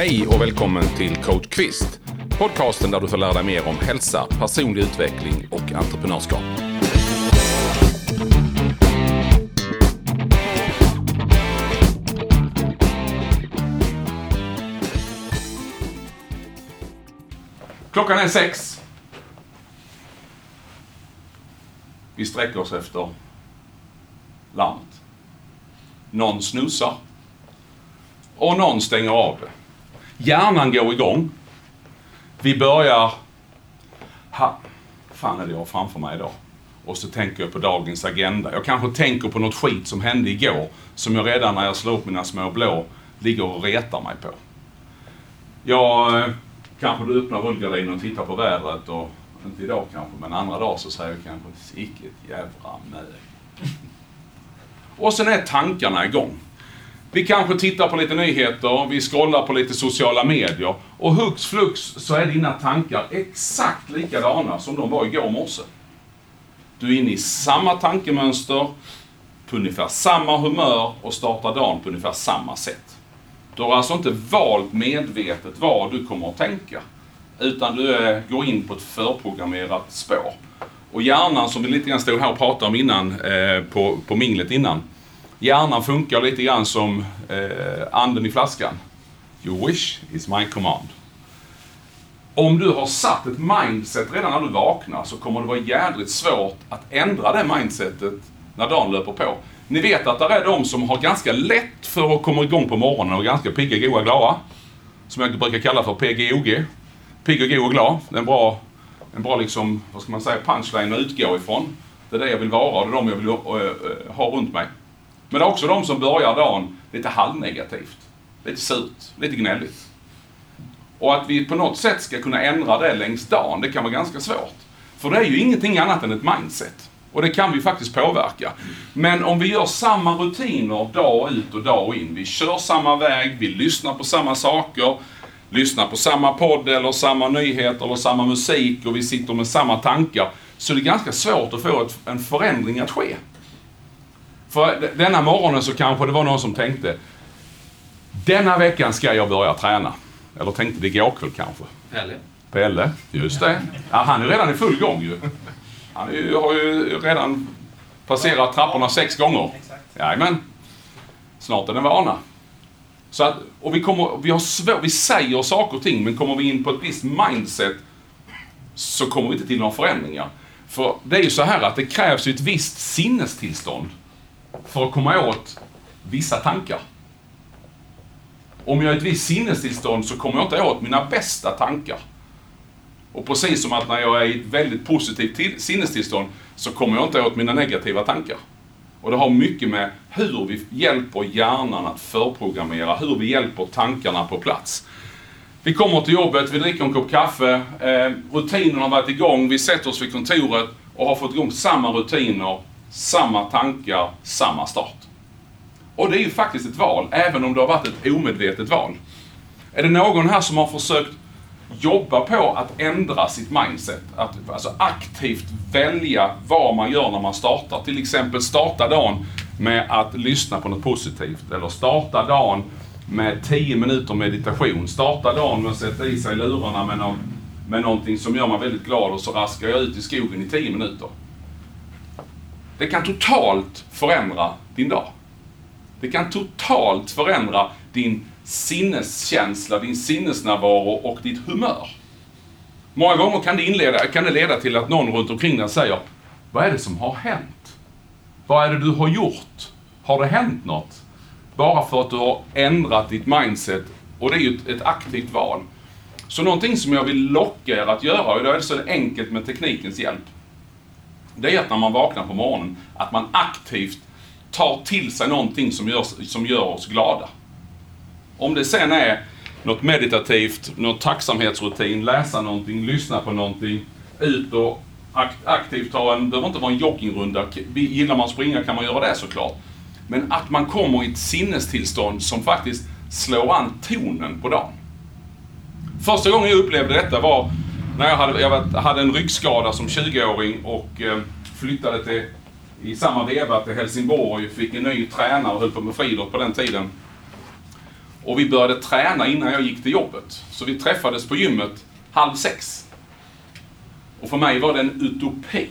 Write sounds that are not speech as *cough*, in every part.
Hej och välkommen till Coach Kvist. Podcasten där du får lära dig mer om hälsa, personlig utveckling och entreprenörskap. Klockan är sex. Vi sträcker oss efter larmet. Någon snusar. Och någon stänger av det. Hjärnan går igång. Vi börjar... Ha, fan är det jag har framför mig idag? Och så tänker jag på dagens agenda. Jag kanske tänker på något skit som hände igår, som jag redan när jag slår upp mina små blå ligger och retar mig på. Jag eh, kanske du öppnar rullgardinen och tittar på vädret och inte idag kanske, men andra dagar så säger jag kanske Sicket jävla mög. *laughs* Och sen är tankarna igång. Vi kanske tittar på lite nyheter, vi scrollar på lite sociala medier och hux flux så är dina tankar exakt likadana som de var igår morse. Du är inne i samma tankemönster, på ungefär samma humör och startar dagen på ungefär samma sätt. Du har alltså inte valt medvetet vad du kommer att tänka, utan du är, går in på ett förprogrammerat spår. Och hjärnan, som vi lite grann stod här och pratade om innan, eh, på, på minglet innan, Hjärnan funkar lite grann som eh, anden i flaskan. Your wish is my command. Om du har satt ett mindset redan när du vaknar så kommer det vara jädrigt svårt att ändra det mindsetet när dagen löper på. Ni vet att det är de som har ganska lätt för att komma igång på morgonen och ganska pigga, goa, glada. Som jag brukar kalla för PGOG. Pigg och go och glad. Det är en bra, en bra liksom, vad ska man säga, punchline att utgå ifrån. Det är det jag vill vara och det är de jag vill eh, ha runt mig. Men det är också de som börjar dagen lite halvnegativt. Lite surt, lite gnälligt. Och att vi på något sätt ska kunna ändra det längs dagen, det kan vara ganska svårt. För det är ju ingenting annat än ett mindset. Och det kan vi faktiskt påverka. Men om vi gör samma rutiner dag ut och dag in. Vi kör samma väg, vi lyssnar på samma saker, lyssnar på samma podd eller samma nyheter eller samma musik och vi sitter med samma tankar. Så det är ganska svårt att få ett, en förändring att ske. För denna morgonen så kanske det var någon som tänkte, denna veckan ska jag börja träna. Eller tänkte det igår kväll kanske. Pelle. Pelle, just det. Ja, han är redan i full gång ju. Han ju, har ju redan passerat trapporna sex gånger. Jajamän. Snart är det en vana. Så att, och vi, kommer, vi, har svår, vi säger saker och ting, men kommer vi in på ett visst mindset så kommer vi inte till några förändringar. För det är ju så här att det krävs ju ett visst sinnestillstånd för att komma åt vissa tankar. Om jag är i ett visst sinnestillstånd så kommer jag inte åt mina bästa tankar. Och precis som att när jag är i ett väldigt positivt sinnestillstånd så kommer jag inte åt mina negativa tankar. Och det har mycket med hur vi hjälper hjärnan att förprogrammera, hur vi hjälper tankarna på plats. Vi kommer till jobbet, vi dricker en kopp kaffe, eh, rutinerna har varit igång, vi sätter oss vid kontoret och har fått igång samma rutiner samma tankar, samma start. Och det är ju faktiskt ett val, även om det har varit ett omedvetet val. Är det någon här som har försökt jobba på att ändra sitt mindset? Att alltså aktivt välja vad man gör när man startar. Till exempel starta dagen med att lyssna på något positivt. Eller starta dagen med 10 minuter meditation. Starta dagen med att sätta i sig lurarna med, någon, med någonting som gör mig väldigt glad och så raskar jag ut i skogen i 10 minuter. Det kan totalt förändra din dag. Det kan totalt förändra din sinneskänsla, din sinnesnärvaro och ditt humör. Många gånger kan det, inleda, kan det leda till att någon runt omkring dig säger Vad är det som har hänt? Vad är det du har gjort? Har det hänt något? Bara för att du har ändrat ditt mindset och det är ju ett, ett aktivt val. Så någonting som jag vill locka er att göra, och då är det så enkelt med teknikens hjälp, det är att när man vaknar på morgonen, att man aktivt tar till sig någonting som gör, som gör oss glada. Om det sen är något meditativt, någon tacksamhetsrutin, läsa någonting, lyssna på någonting, ut och aktivt ta en, det behöver inte vara en joggingrunda. Gillar man att springa kan man göra det såklart. Men att man kommer i ett sinnestillstånd som faktiskt slår an tonen på dagen. Första gången jag upplevde detta var när jag hade, jag hade en ryggskada som 20-åring och eh, flyttade till, i samma veva till Helsingborg fick en ny tränare och höll på med friidrott på den tiden. Och vi började träna innan jag gick till jobbet. Så vi träffades på gymmet halv sex. Och för mig var det en utopi.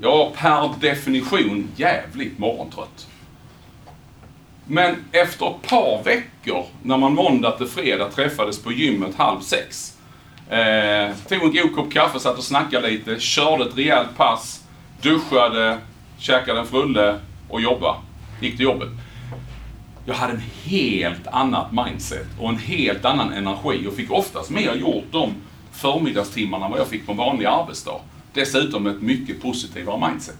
Jag var per definition jävligt morgontrött. Men efter ett par veckor, när man måndag till fredag träffades på gymmet halv sex. Eh, tog en god kopp kaffe, satt och snackade lite, körde ett rejält pass, duschade, käkade en frulle och jobbade. Gick till jobbet. Jag hade en helt annat mindset och en helt annan energi och fick oftast mer gjort de förmiddagstimmarna än vad jag fick på en vanlig arbetsdag. Dessutom ett mycket positivare mindset.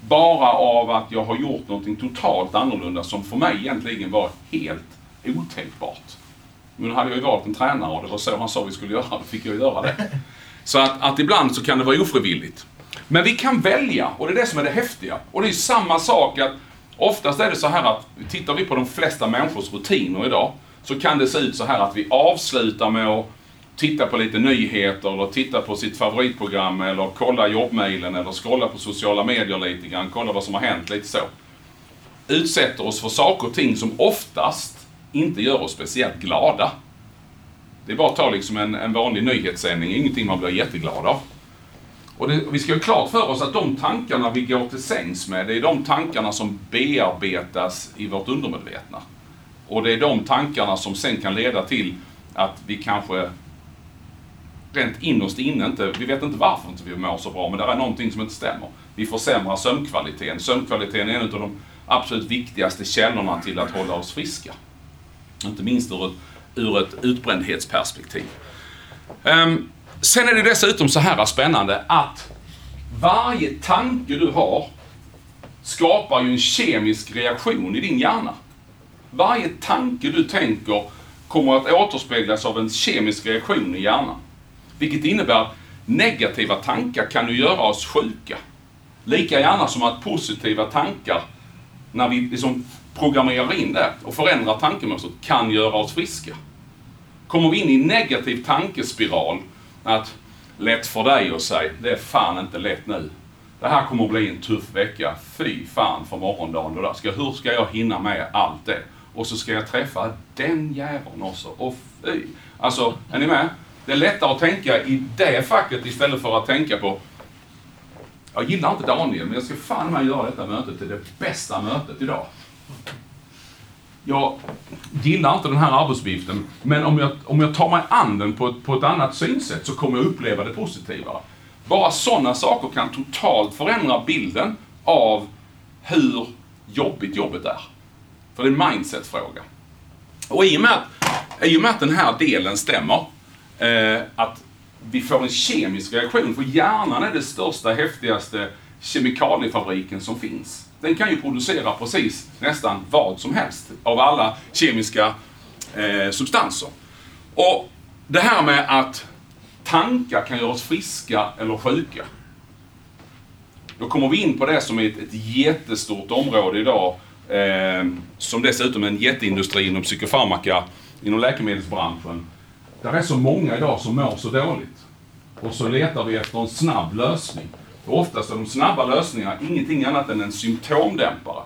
Bara av att jag har gjort någonting totalt annorlunda som för mig egentligen var helt otänkbart. Men nu hade jag ju valt en tränare och det var så han sa vi skulle göra, då fick jag göra det. Så att, att ibland så kan det vara ofrivilligt. Men vi kan välja och det är det som är det häftiga. Och det är samma sak att oftast är det så här att tittar vi på de flesta människors rutiner idag så kan det se ut så här att vi avslutar med att titta på lite nyheter eller titta på sitt favoritprogram eller kolla jobbmailen eller scrolla på sociala medier lite grann, kolla vad som har hänt, lite så. Utsätter oss för saker och ting som oftast inte gör oss speciellt glada. Det är bara att ta liksom en, en vanlig nyhetssändning, ingenting man blir jätteglad av. Och det, vi ska ha klart för oss att de tankarna vi går till sängs med, det är de tankarna som bearbetas i vårt undermedvetna. Och det är de tankarna som sen kan leda till att vi kanske rent innerst inne inte, vi vet inte varför inte vi mår så bra, men det är någonting som inte stämmer. Vi försämrar sömnkvaliteten. Sömnkvaliteten är en av de absolut viktigaste källorna till att hålla oss friska. Inte minst ur ett, ur ett utbrändhetsperspektiv. Um, sen är det dessutom så här spännande att varje tanke du har skapar ju en kemisk reaktion i din hjärna. Varje tanke du tänker kommer att återspeglas av en kemisk reaktion i hjärnan. Vilket innebär att negativa tankar kan ju göra oss sjuka. Lika gärna som att positiva tankar, när vi liksom programmerar in det och förändrar tankemönstret, kan göra oss friska. Kommer vi in i en negativ tankespiral, att lätt för dig att säga, det är fan inte lätt nu. Det här kommer att bli en tuff vecka. Fy fan för morgondagen. Då ska, hur ska jag hinna med allt det? Och så ska jag träffa den jäveln också. Och fy. Alltså, är ni med? Det är lättare att tänka i det facket istället för att tänka på jag gillar inte Daniel, men jag ska fan med göra detta mötet till det bästa mötet idag. Jag gillar inte den här arbetsuppgiften, men om jag, om jag tar mig an den på ett, på ett annat synsätt så kommer jag uppleva det positivare. Bara sådana saker kan totalt förändra bilden av hur jobbigt jobbet är. För det är en mindset-fråga. Och i och, med att, i och med att den här delen stämmer, eh, att vi får en kemisk reaktion. För hjärnan är den största, häftigaste kemikaliefabriken som finns. Den kan ju producera precis nästan vad som helst av alla kemiska eh, substanser. Och det här med att tankar kan göra oss friska eller sjuka. Då kommer vi in på det som är ett, ett jättestort område idag, eh, som dessutom är en jätteindustri inom psykofarmaka, inom läkemedelsbranschen. Det är så många idag som mår så dåligt. Och så letar vi efter en snabb lösning. Och oftast är de snabba lösningarna ingenting annat än en symptomdämpare.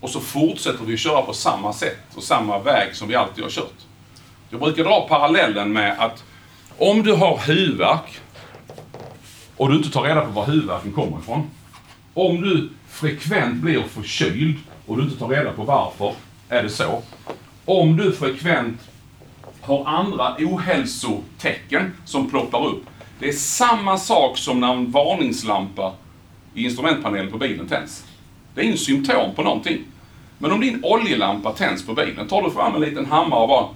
Och så fortsätter vi att köra på samma sätt och samma väg som vi alltid har kört. Jag brukar dra parallellen med att om du har huvudvärk och du inte tar reda på var huvudvärken kommer ifrån. Om du frekvent blir förkyld och du inte tar reda på varför är det så. Om du frekvent har andra ohälsotecken som ploppar upp. Det är samma sak som när en varningslampa i instrumentpanelen på bilen tänds. Det är en symptom på någonting. Men om din oljelampa tänds på bilen, tar du fram en liten hammare och bara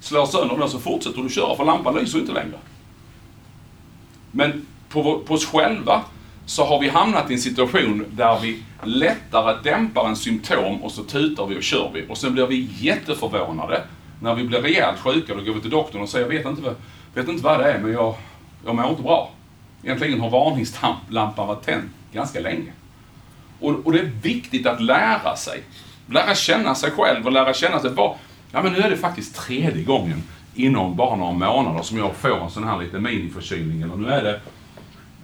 slår sönder den så fortsätter du köra för lampan lyser inte längre. Men på, på oss själva så har vi hamnat i en situation där vi lättare dämpar en symptom och så tutar vi och kör vi. Och sen blir vi jätteförvånade när vi blir rejält sjuka, då går vi till doktorn och säger jag vet inte, vet inte vad det är, men jag, jag mår inte bra. Egentligen har varningslampan varit tänd ganska länge. Och, och, det är viktigt att lära sig. Lära känna sig själv och lära känna sig. bra. ja, men nu är det faktiskt tredje gången inom bara några månader som jag får en sån här liten miniförkylning. Eller nu är det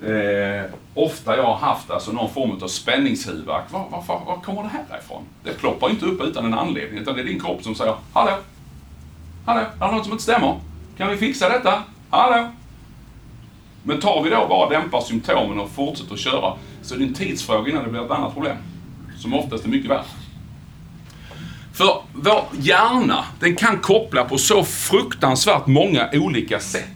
eh, ofta jag har haft alltså någon form av spänningshuvudvärk. Var, var, var, var kommer det här ifrån? Det ploppar inte upp utan en anledning, utan det är din kropp som säger Hallå, Hallå, är det något som inte stämmer? Kan vi fixa detta? Hallå? Men tar vi då bara dämpar symptomen och fortsätter att köra så är det en tidsfråga innan det blir ett annat problem. Som oftast är mycket värre. För vår hjärna, den kan koppla på så fruktansvärt många olika sätt.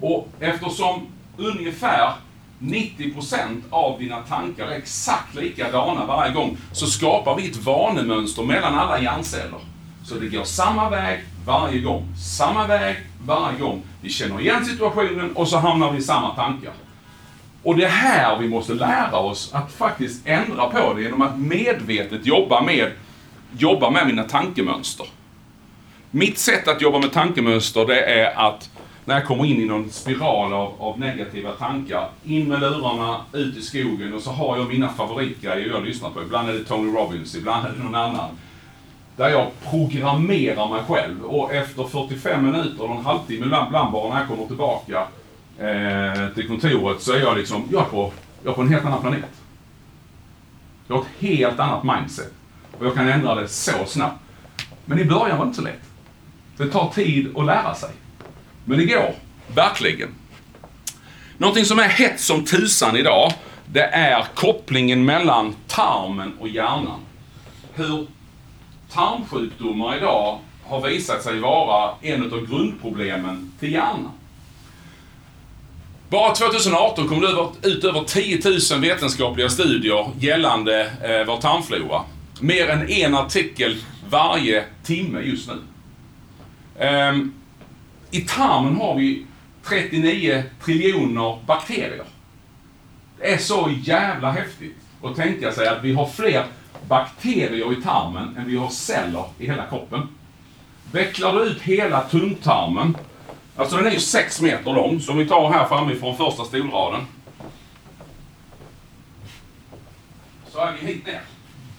Och eftersom ungefär 90% av dina tankar är exakt likadana varje gång så skapar vi ett vanemönster mellan alla hjärnceller. Så det går samma väg varje gång. Samma väg varje gång. Vi känner igen situationen och så hamnar vi i samma tankar. Och det är här vi måste lära oss att faktiskt ändra på det genom att medvetet jobba med, jobba med mina tankemönster. Mitt sätt att jobba med tankemönster det är att när jag kommer in i någon spiral av, av, negativa tankar, in med lurarna, ut i skogen och så har jag mina favoritgrejer jag lyssnar på. Ibland är det Tony Robbins, ibland är det någon annan. Där jag programmerar mig själv och efter 45 minuter eller en halvtimme, ibland bara när jag kommer tillbaka eh, till kontoret så är jag liksom, jag är, på, jag är på en helt annan planet. Jag har ett helt annat mindset. Och jag kan ändra det så snabbt. Men i början var det inte så lätt. Det tar tid att lära sig. Men det går, verkligen. Någonting som är hett som tusan idag, det är kopplingen mellan tarmen och hjärnan. Hur tarmsjukdomar idag har visat sig vara en av grundproblemen till hjärnan. Bara 2018 kom det ut över 10 000 vetenskapliga studier gällande eh, vår tarmflora. Mer än en artikel varje timme just nu. Ehm, I tarmen har vi 39 triljoner bakterier. Det är så jävla häftigt att tänka sig att vi har fler bakterier i tarmen än vi har celler i hela kroppen. Vecklar du ut hela tunntarmen, alltså den är ju 6 meter lång, som vi tar här framifrån första stolraden. Så är vi hit ner.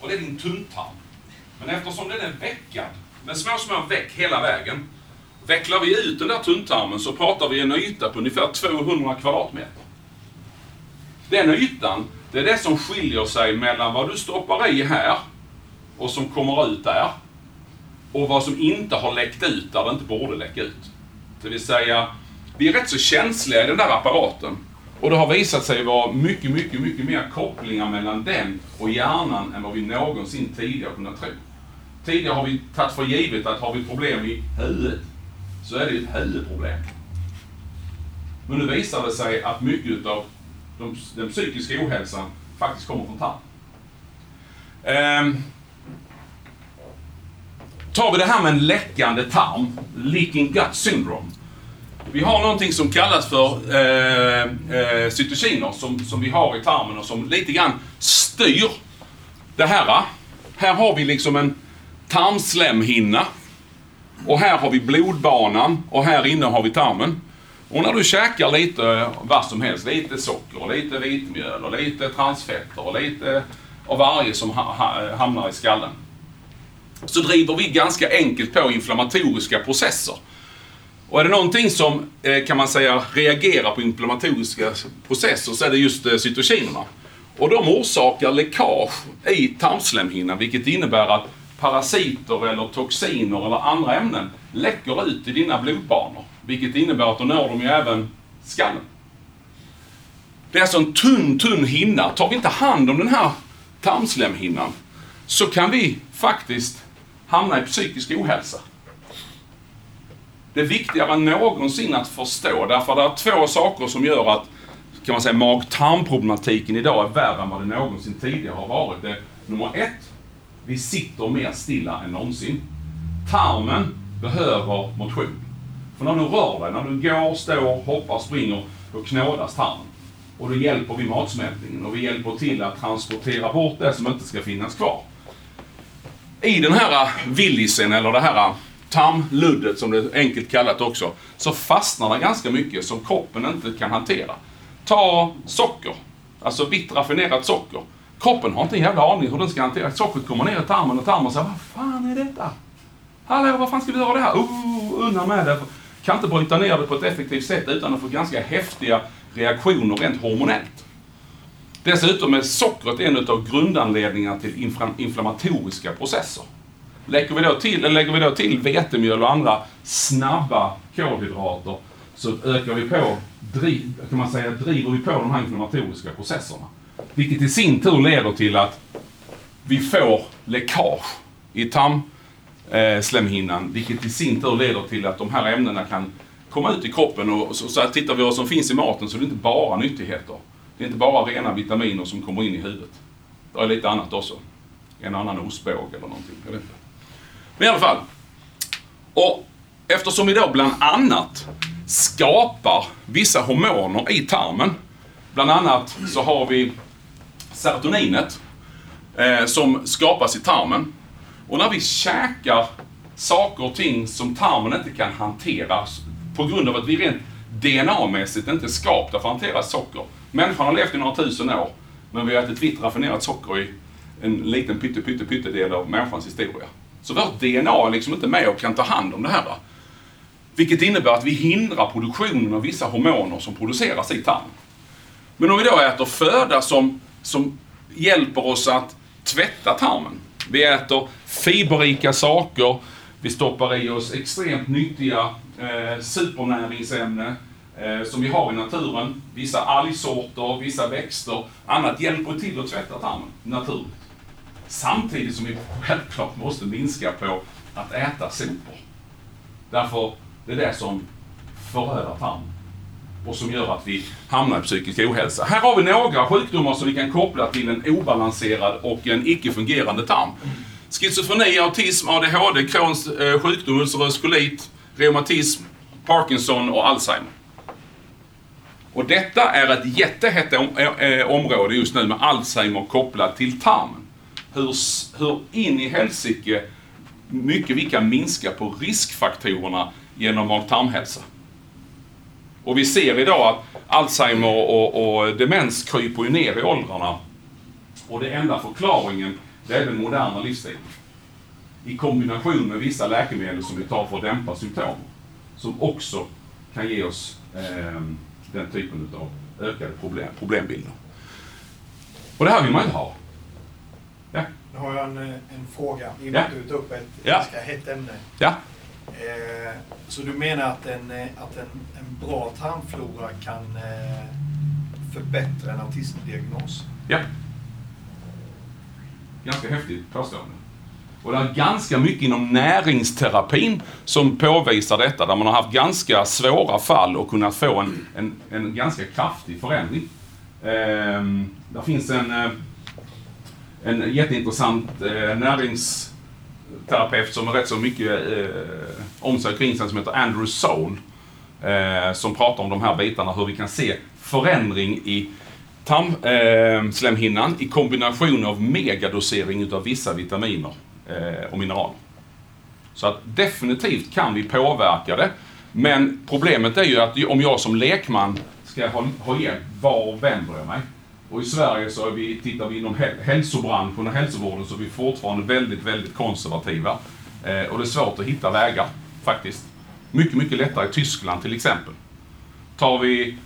Och det är din tunntarm. Men eftersom den är veckad med små, små veck hela vägen. Vecklar vi ut den där tunntarmen så pratar vi en yta på ungefär 200 kvadratmeter. Den ytan det är det som skiljer sig mellan vad du stoppar i här och som kommer ut där och vad som inte har läckt ut där det inte borde läcka ut. Det vill säga, vi är rätt så känsliga i den där apparaten. Och det har visat sig vara mycket, mycket, mycket mer kopplingar mellan den och hjärnan än vad vi någonsin tidigare kunnat tro. Tidigare har vi tagit för givet att har vi problem i huvudet så är det ett huvudproblem. Men nu visar det sig att mycket av de, den psykiska ohälsan faktiskt kommer från tarmen. Ehm. tar vi det här med en läckande tarm, leaking gut syndrome. Vi har någonting som kallas för eh, eh, cytokiner som, som vi har i tarmen och som lite grann styr det här. Här har vi liksom en tarmslemhinna och här har vi blodbanan och här inne har vi tarmen. Och när du käkar lite eh, vad som helst, lite socker, lite vitmjöl och lite transfetter och lite av varje som hamnar i skallen. Så driver vi ganska enkelt på inflammatoriska processer. Och är det någonting som, eh, kan man säga, reagerar på inflammatoriska processer så är det just eh, cytokinerna. Och de orsakar läckage i tarmslemhinnan vilket innebär att parasiter eller toxiner eller andra ämnen läcker ut i dina blodbanor. Vilket innebär att då når de ju även skallen. Det är alltså en tunn, tunn hinna. Tar vi inte hand om den här tarmslemhinnan så kan vi faktiskt hamna i psykisk ohälsa. Det är viktigare än någonsin att förstå, därför det är två saker som gör att kan man säga, mag-tarmproblematiken idag är värre än vad det någonsin tidigare har varit. Det är, nummer ett, vi sitter mer stilla än någonsin. Tarmen behöver motion. För när du rör dig, när du går, står, hoppar, springer, då knådas tarmen. Och då hjälper vi matsmältningen och vi hjälper till att transportera bort det som inte ska finnas kvar. I den här eh, villisen, eller det här eh, tarmluddet som det är enkelt kallat också, så fastnar det ganska mycket som kroppen inte kan hantera. Ta socker, alltså vitt raffinerat socker. Kroppen har inte en jävla aning hur den ska hantera Sockret kommer ner i tarmen och tarmen säger Vad fan är detta? Hallå, vad fan ska vi göra det här? Uh, undan med det kan inte bryta ner det på ett effektivt sätt utan att få ganska häftiga reaktioner rent hormonellt. Dessutom är sockret en av grundanledningarna till inflammatoriska processer. Lägger vi då till, eller lägger vi då till vetemjöl och andra snabba kolhydrater så ökar vi på, driv, kan man säga, driver vi på de här inflammatoriska processerna. Vilket i sin tur leder till att vi får läckage i Eh, slemhinnan, vilket i sin tur leder till att de här ämnena kan komma ut i kroppen. Och så, så här, tittar vi vad som finns i maten så är det inte bara nyttigheter. Det är inte bara rena vitaminer som kommer in i huvudet. Det är lite annat också. En annan ostbåge eller någonting. Jag vet inte. Men i alla fall. Och eftersom vi då bland annat skapar vissa hormoner i tarmen. Bland annat så har vi serotoninet eh, som skapas i tarmen. Och när vi käkar saker och ting som tarmen inte kan hantera på grund av att vi rent DNA-mässigt inte är skapta för att hantera socker. Människan har levt i några tusen år, men vi har ätit vitt raffinerat socker i en liten pytte, pytte, pytte del av människans historia. Så vårt DNA är liksom inte med och kan ta hand om det här. Vilket innebär att vi hindrar produktionen av vissa hormoner som produceras i tarmen. Men om vi då äter föda som, som hjälper oss att tvätta tarmen. Vi äter fiberrika saker, vi stoppar i oss extremt nyttiga eh, supernäringsämnen eh, som vi har i naturen. Vissa algsorter, vissa växter, annat hjälper till att tvätta tarmen naturligt. Samtidigt som vi självklart måste minska på att äta sopor. Därför det är det som förödar tarmen och som gör att vi hamnar i psykisk ohälsa. Här har vi några sjukdomar som vi kan koppla till en obalanserad och en icke fungerande tarm. Schizofreni, autism, ADHD, Crohns eh, sjukdom, ulcerös kolit, reumatism, Parkinson och Alzheimer. Och detta är ett jättehett eh, eh, område just nu med Alzheimer kopplat till tarmen. Hur, hur in i helsike mycket vi kan minska på riskfaktorerna genom vår tarmhälsa. Och vi ser idag att Alzheimer och, och demens kryper ju ner i åldrarna. Och det enda förklaringen, det är den moderna livsstilen. I kombination med vissa läkemedel som vi tar för att dämpa symptom. Som också kan ge oss eh, den typen av ökade problem, problembilder. Och det här vill man inte ha. Ja. Nu har jag en, en fråga, i och med att du tog upp ett ja. ganska hett ämne. Ja. Eh, så du menar att en, eh, att en, en bra tarmflora kan eh, förbättra en autismdiagnos? Ja. Ganska häftigt påstående. Och det är ganska mycket inom näringsterapin som påvisar detta, där man har haft ganska svåra fall och kunnat få en, en, en ganska kraftig förändring. Eh, där finns en, eh, en jätteintressant eh, närings terapeut som är rätt så mycket eh, om sig kring sig som heter Andrew Soul. Eh, som pratar om de här bitarna, hur vi kan se förändring i tarmslemhinnan eh, i kombination av megadosering utav vissa vitaminer eh, och mineraler. Så att definitivt kan vi påverka det. Men problemet är ju att om jag som lekman ska ha, ha hjälp, var vänder jag mig? Och i Sverige så är vi, tittar vi inom hälsobranschen och hälsovården så är vi fortfarande väldigt, väldigt konservativa. Eh, och det är svårt att hitta vägar, faktiskt. Mycket, mycket lättare i Tyskland till exempel. Tar vi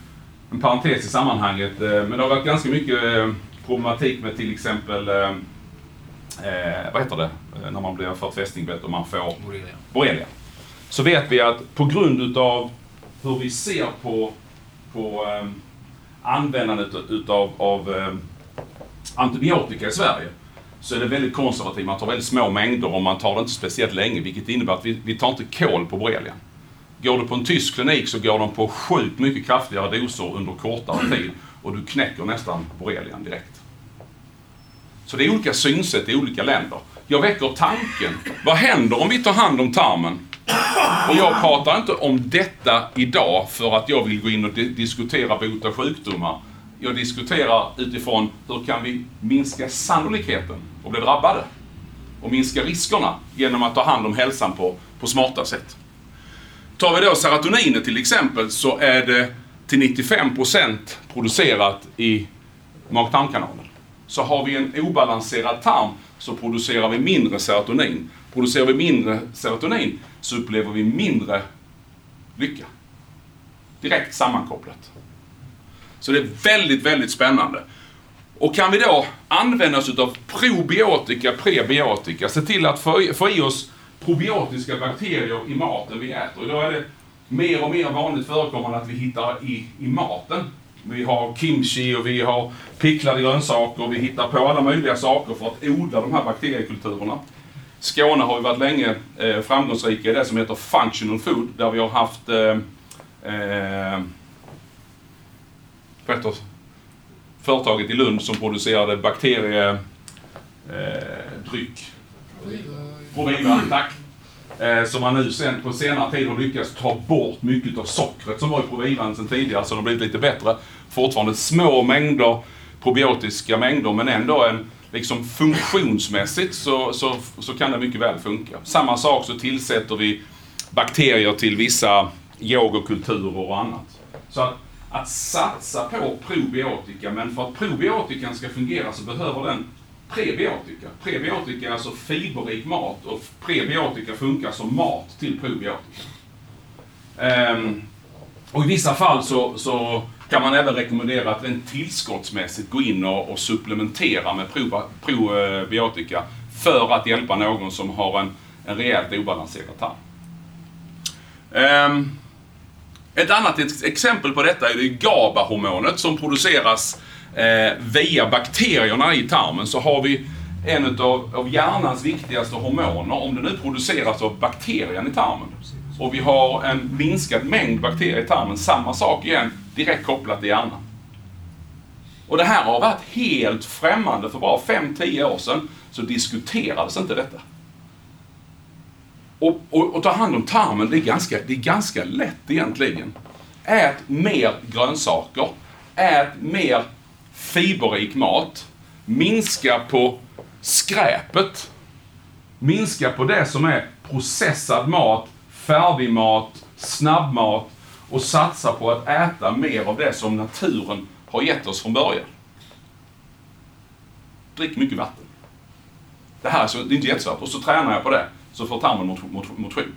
en parentes i sammanhanget, eh, men det har varit ganska mycket eh, problematik med till exempel, eh, eh vad heter det, eh, när man blir fått fästingbett och man får borrelia. borrelia. Så vet vi att på grund utav hur vi ser på, på användandet utav av, eh, antibiotika i Sverige så är det väldigt konservativt. Man tar väldigt små mängder och man tar det inte speciellt länge vilket innebär att vi, vi tar inte kol på borrelian. Går du på en tysk klinik så går de på sjukt mycket kraftigare doser under kortare tid och du knäcker nästan borrelian direkt. Så det är olika synsätt i olika länder. Jag väcker tanken, vad händer om vi tar hand om tarmen och jag pratar inte om detta idag för att jag vill gå in och diskutera bota sjukdomar. Jag diskuterar utifrån hur kan vi minska sannolikheten att bli drabbade och minska riskerna genom att ta hand om hälsan på, på smarta sätt. Tar vi då serotoninet till exempel så är det till 95% producerat i mag-tarmkanalen. Så har vi en obalanserad tarm så producerar vi mindre serotonin. Producerar vi mindre serotonin så upplever vi mindre lycka. Direkt sammankopplat. Så det är väldigt, väldigt spännande. Och kan vi då använda oss av probiotika, prebiotika, se till att få, få i oss probiotiska bakterier i maten vi äter. Idag är det mer och mer vanligt förekommande att vi hittar i, i maten. Vi har kimchi och vi har picklade grönsaker. Vi hittar på alla möjliga saker för att odla de här bakteriekulturerna. Skåne har ju varit länge eh, framgångsrika i det som heter functional food, där vi har haft eh, eh, företaget i Lund som producerade bakteriedryck. Eh, Provira, tack. Eh, som man nu sen på senare tid har lyckats ta bort mycket av sockret som var i Provivan sen tidigare, så det har blivit lite bättre. Fortfarande små mängder, probiotiska mängder, men ändå en liksom funktionsmässigt så, så, så kan det mycket väl funka. Samma sak så tillsätter vi bakterier till vissa yogakulturer och annat. Så att, att satsa på probiotika, men för att probiotikan ska fungera så behöver den prebiotika. Prebiotika är alltså fiberrik mat och prebiotika funkar som mat till probiotika. Um, och i vissa fall så, så kan man även rekommendera att rent tillskottsmässigt gå in och, och supplementera med probiotika eh, för att hjälpa någon som har en, en rejält obalanserad tarm. Um, ett annat exempel på detta är det GABA-hormonet som produceras eh, via bakterierna i tarmen. Så har vi en av, av hjärnans viktigaste hormoner, om det nu produceras av bakterien i tarmen. Och vi har en minskad mängd bakterier i tarmen, samma sak igen, direkt kopplat till hjärnan. Och det här har varit helt främmande för bara 5-10 år sedan, så diskuterades inte detta. Och, och, och, ta hand om tarmen, det är, ganska, det är ganska lätt egentligen. Ät mer grönsaker. Ät mer fiberrik mat. Minska på skräpet. Minska på det som är processad mat, färdigmat, snabbmat och satsa på att äta mer av det som naturen har gett oss från början. Drick mycket vatten. Det här är, så, det är inte jättesvårt. Och så tränar jag på det så får tarmen motion.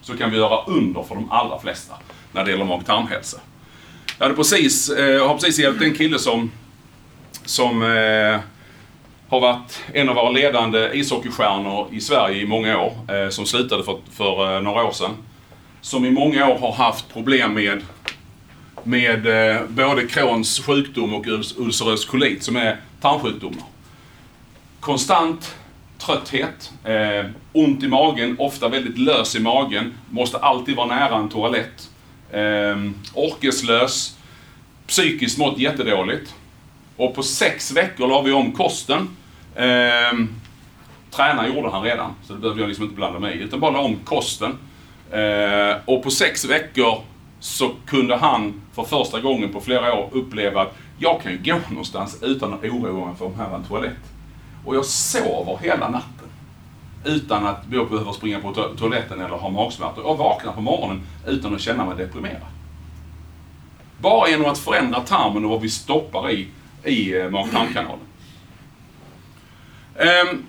Så kan vi göra under för de allra flesta när det gäller mag-tarmhälsa. Jag hade precis, eh, har precis hjälpt en kille som, som eh, har varit en av våra ledande ishockeystjärnor i Sverige i många år, eh, som slutade för, för eh, några år sedan. Som i många år har haft problem med, med eh, både Crohns sjukdom och ulcerös kolit som är tarmsjukdomar. Konstant trötthet, eh, ont i magen, ofta väldigt lös i magen, måste alltid vara nära en toalett. Eh, orkeslös, psykiskt mått jättedåligt. Och på sex veckor la vi om kosten. Eh, träna gjorde han redan, så det behöver jag liksom inte blanda mig i. Utan bara la om kosten. Eh, och på sex veckor så kunde han för första gången på flera år uppleva att jag kan ju gå någonstans utan att oroa mig för om här var en toalett. Och jag sover hela natten. Utan att jag behöver springa på to toaletten eller ha magsmärtor. Jag vaknar på morgonen utan att känna mig deprimerad. Bara genom att förändra tarmen och vad vi stoppar i, i eh, mag-tarmkanalen. Um,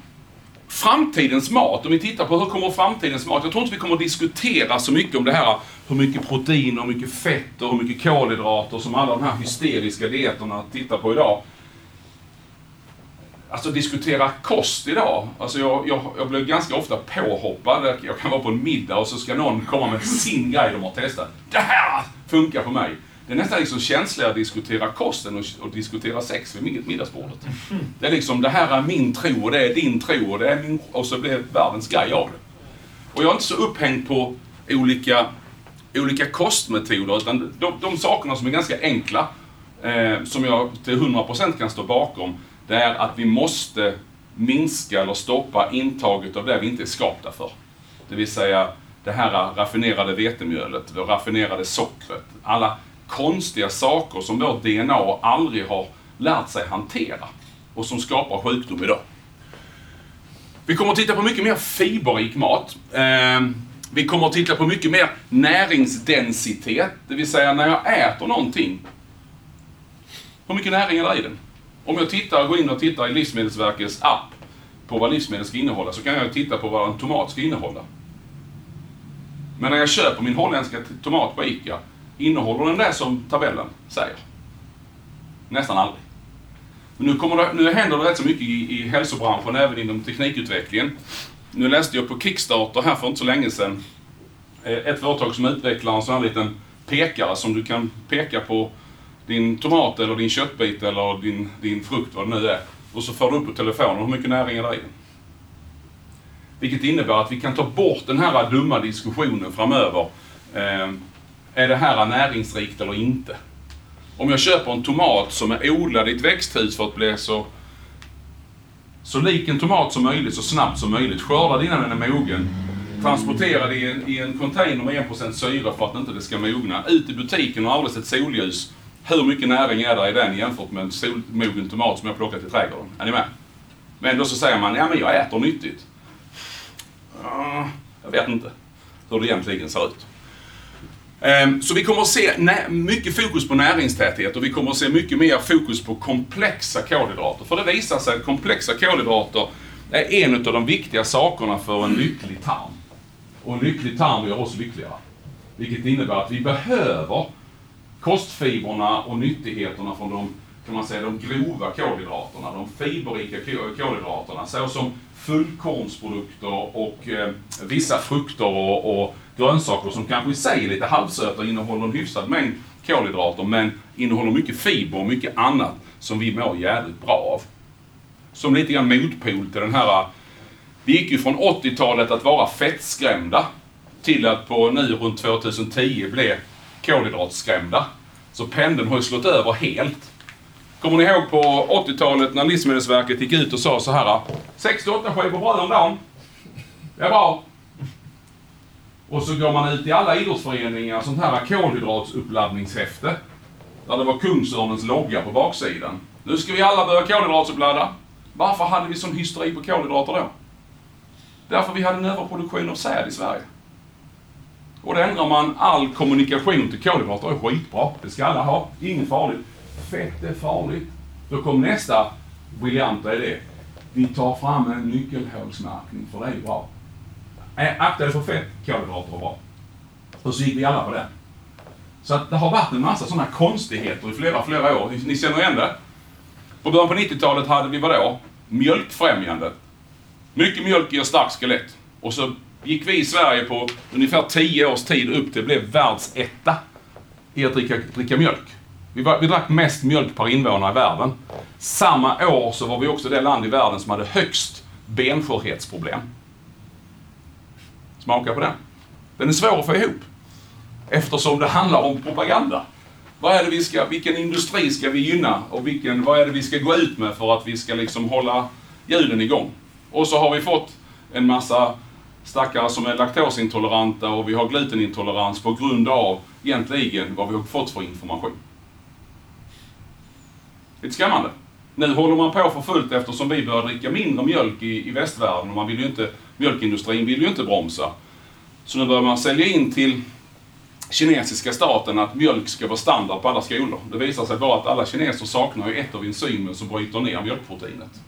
framtidens mat, om vi tittar på hur kommer framtidens mat? Jag tror inte vi kommer diskutera så mycket om det här hur mycket protein hur mycket fett och hur mycket kolhydrater som alla de här hysteriska dieterna tittar på idag alltså diskutera kost idag. Alltså jag, jag, jag blir ganska ofta påhoppad. Jag kan vara på en middag och så ska någon komma med sin grej de har testat. Det här funkar för mig. Det är nästan liksom känsligare att diskutera kosten och, och diskutera sex vid middagsbordet. Det är liksom, det här är min tro och det är din tro och det är min... Och så blir världens grej av det. Och jag är inte så upphängd på olika, olika kostmetoder, utan de, de sakerna som är ganska enkla, eh, som jag till 100% kan stå bakom, det är att vi måste minska eller stoppa intaget av det vi inte är skapta för. Det vill säga det här raffinerade vetemjölet, det raffinerade sockret, alla konstiga saker som vårt DNA aldrig har lärt sig hantera och som skapar sjukdom idag. Vi kommer att titta på mycket mer fiberrik mat. Eh, vi kommer att titta på mycket mer näringsdensitet, det vill säga när jag äter någonting, hur mycket näring är det i den? Om jag tittar, går in och tittar i Livsmedelsverkets app på vad livsmedel ska innehålla så kan jag titta på vad en tomat ska innehålla. Men när jag köper min holländska tomat på ICA, innehåller den det som tabellen säger? Nästan aldrig. Men nu, kommer det, nu händer det rätt så mycket i, i hälsobranschen, även inom teknikutvecklingen. Nu läste jag på Kickstarter här för inte så länge sedan. Eh, ett företag som utvecklar en sån här liten pekare som du kan peka på din tomat eller din köttbit eller din, din frukt, vad det nu är. Och så får du upp på telefonen hur mycket näring är där i den. Vilket innebär att vi kan ta bort den här dumma diskussionen framöver. Eh, är det här näringsrikt eller inte? Om jag köper en tomat som är odlad i ett växthus för att bli så, så lik en tomat som möjligt, så snabbt som möjligt, skördad innan den är mogen, transporterad i en, i en container med 1% syre för att inte det ska mogna, ut i butiken och aldrig ett solljus. Hur mycket näring är där i den jämfört med en solmogen tomat som jag plockat i trädgården? Är ni med? Men då så säger man, ja men jag äter nyttigt. Jag vet inte hur det egentligen ser ut. Ehm, så vi kommer att se mycket fokus på näringstäthet och vi kommer att se mycket mer fokus på komplexa kolhydrater. För det visar sig att komplexa kolhydrater är en av de viktiga sakerna för en lycklig tarm. Och en lycklig tarm gör oss lyckligare. Vilket innebär att vi behöver kostfibrerna och nyttigheterna från de, kan man säga, de grova kolhydraterna, de fiberrika kolhydraterna, såsom fullkornsprodukter och eh, vissa frukter och, och grönsaker som kanske i sig är lite halvsöta och innehåller en hyfsad mängd kolhydrater men innehåller mycket fiber och mycket annat som vi mår jävligt bra av. Som lite grann motpol till den här... Vi gick ju från 80-talet att vara fettskrämda till att på nu runt 2010 bli kolhydratskrämda. Så pendeln har ju slått över helt. Kommer ni ihåg på 80-talet när Livsmedelsverket gick ut och sa så här 68 skivor bröd om dagen. Det är bra. Och så går man ut i alla idrottsföreningar, sånt här kolhydratsuppladdningshäfte. Där det var Kungsörnens logga på baksidan. Nu ska vi alla börja kolhydratsuppladda. Varför hade vi sån hysteri på kolhydrater då? Därför vi hade en överproduktion av säd i Sverige. Och då ändrar man all kommunikation till kolhydrater Det är skitbra. Det ska alla ha. Inget farligt. Fett är farligt. Då kom nästa briljanta idé. Vi tar fram en nyckelhålsmärkning för det är bra. Akta dig för fett, kolhydrater är bra. Och så gick vi alla på det. Så att det har varit en massa sådana konstigheter i flera, flera år. Ni, ni känner igen det? På början på 90-talet hade vi vadå? Mjölkfrämjandet. Mycket mjölk ger starkt skelett. Och så gick vi i Sverige på ungefär 10 års tid upp till att bli världsetta i att dricka, dricka mjölk. Vi, var, vi drack mest mjölk per invånare i världen. Samma år så var vi också det land i världen som hade högst benskörhetsproblem. Smaka på den. Den är svår att få ihop. Eftersom det handlar om propaganda. Vad är det vi ska, vilken industri ska vi gynna och vilken, vad är det vi ska gå ut med för att vi ska liksom hålla hjulen igång? Och så har vi fått en massa stackare som är laktosintoleranta och vi har glutenintolerans på grund av egentligen vad vi har fått för information. Lite skrämmande. Nu håller man på för fullt eftersom vi börjar dricka mindre mjölk i, i västvärlden och man vill ju inte, mjölkindustrin vill ju inte bromsa. Så nu börjar man sälja in till kinesiska staten att mjölk ska vara standard på alla skolor. Det visar sig bara att alla kineser saknar ju ett av enzymen som bryter ner mjölkproteinet.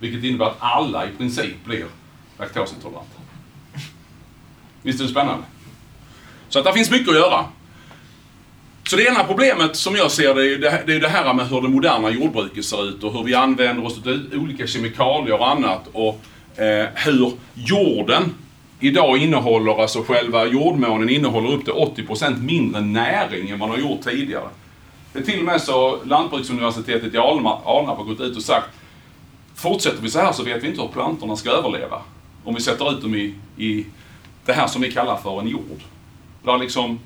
Vilket innebär att alla i princip blir laktosintoleranta. Visst är det spännande? Så att det finns mycket att göra. Så det ena problemet som jag ser det är ju det, här- det, är det här med hur det moderna jordbruket ser ut och hur vi använder oss av olika kemikalier och annat och eh, hur jorden idag innehåller, alltså själva jordmånen innehåller upp till 80% mindre näring än vad den har gjort tidigare. Det är till och med så Lantbruksuniversitetet i Alnarp har gått ut och sagt fortsätter vi så här så vet vi inte hur plantorna ska överleva. Om vi sätter ut dem i, i det här som vi kallar för en jord. Där, liksom,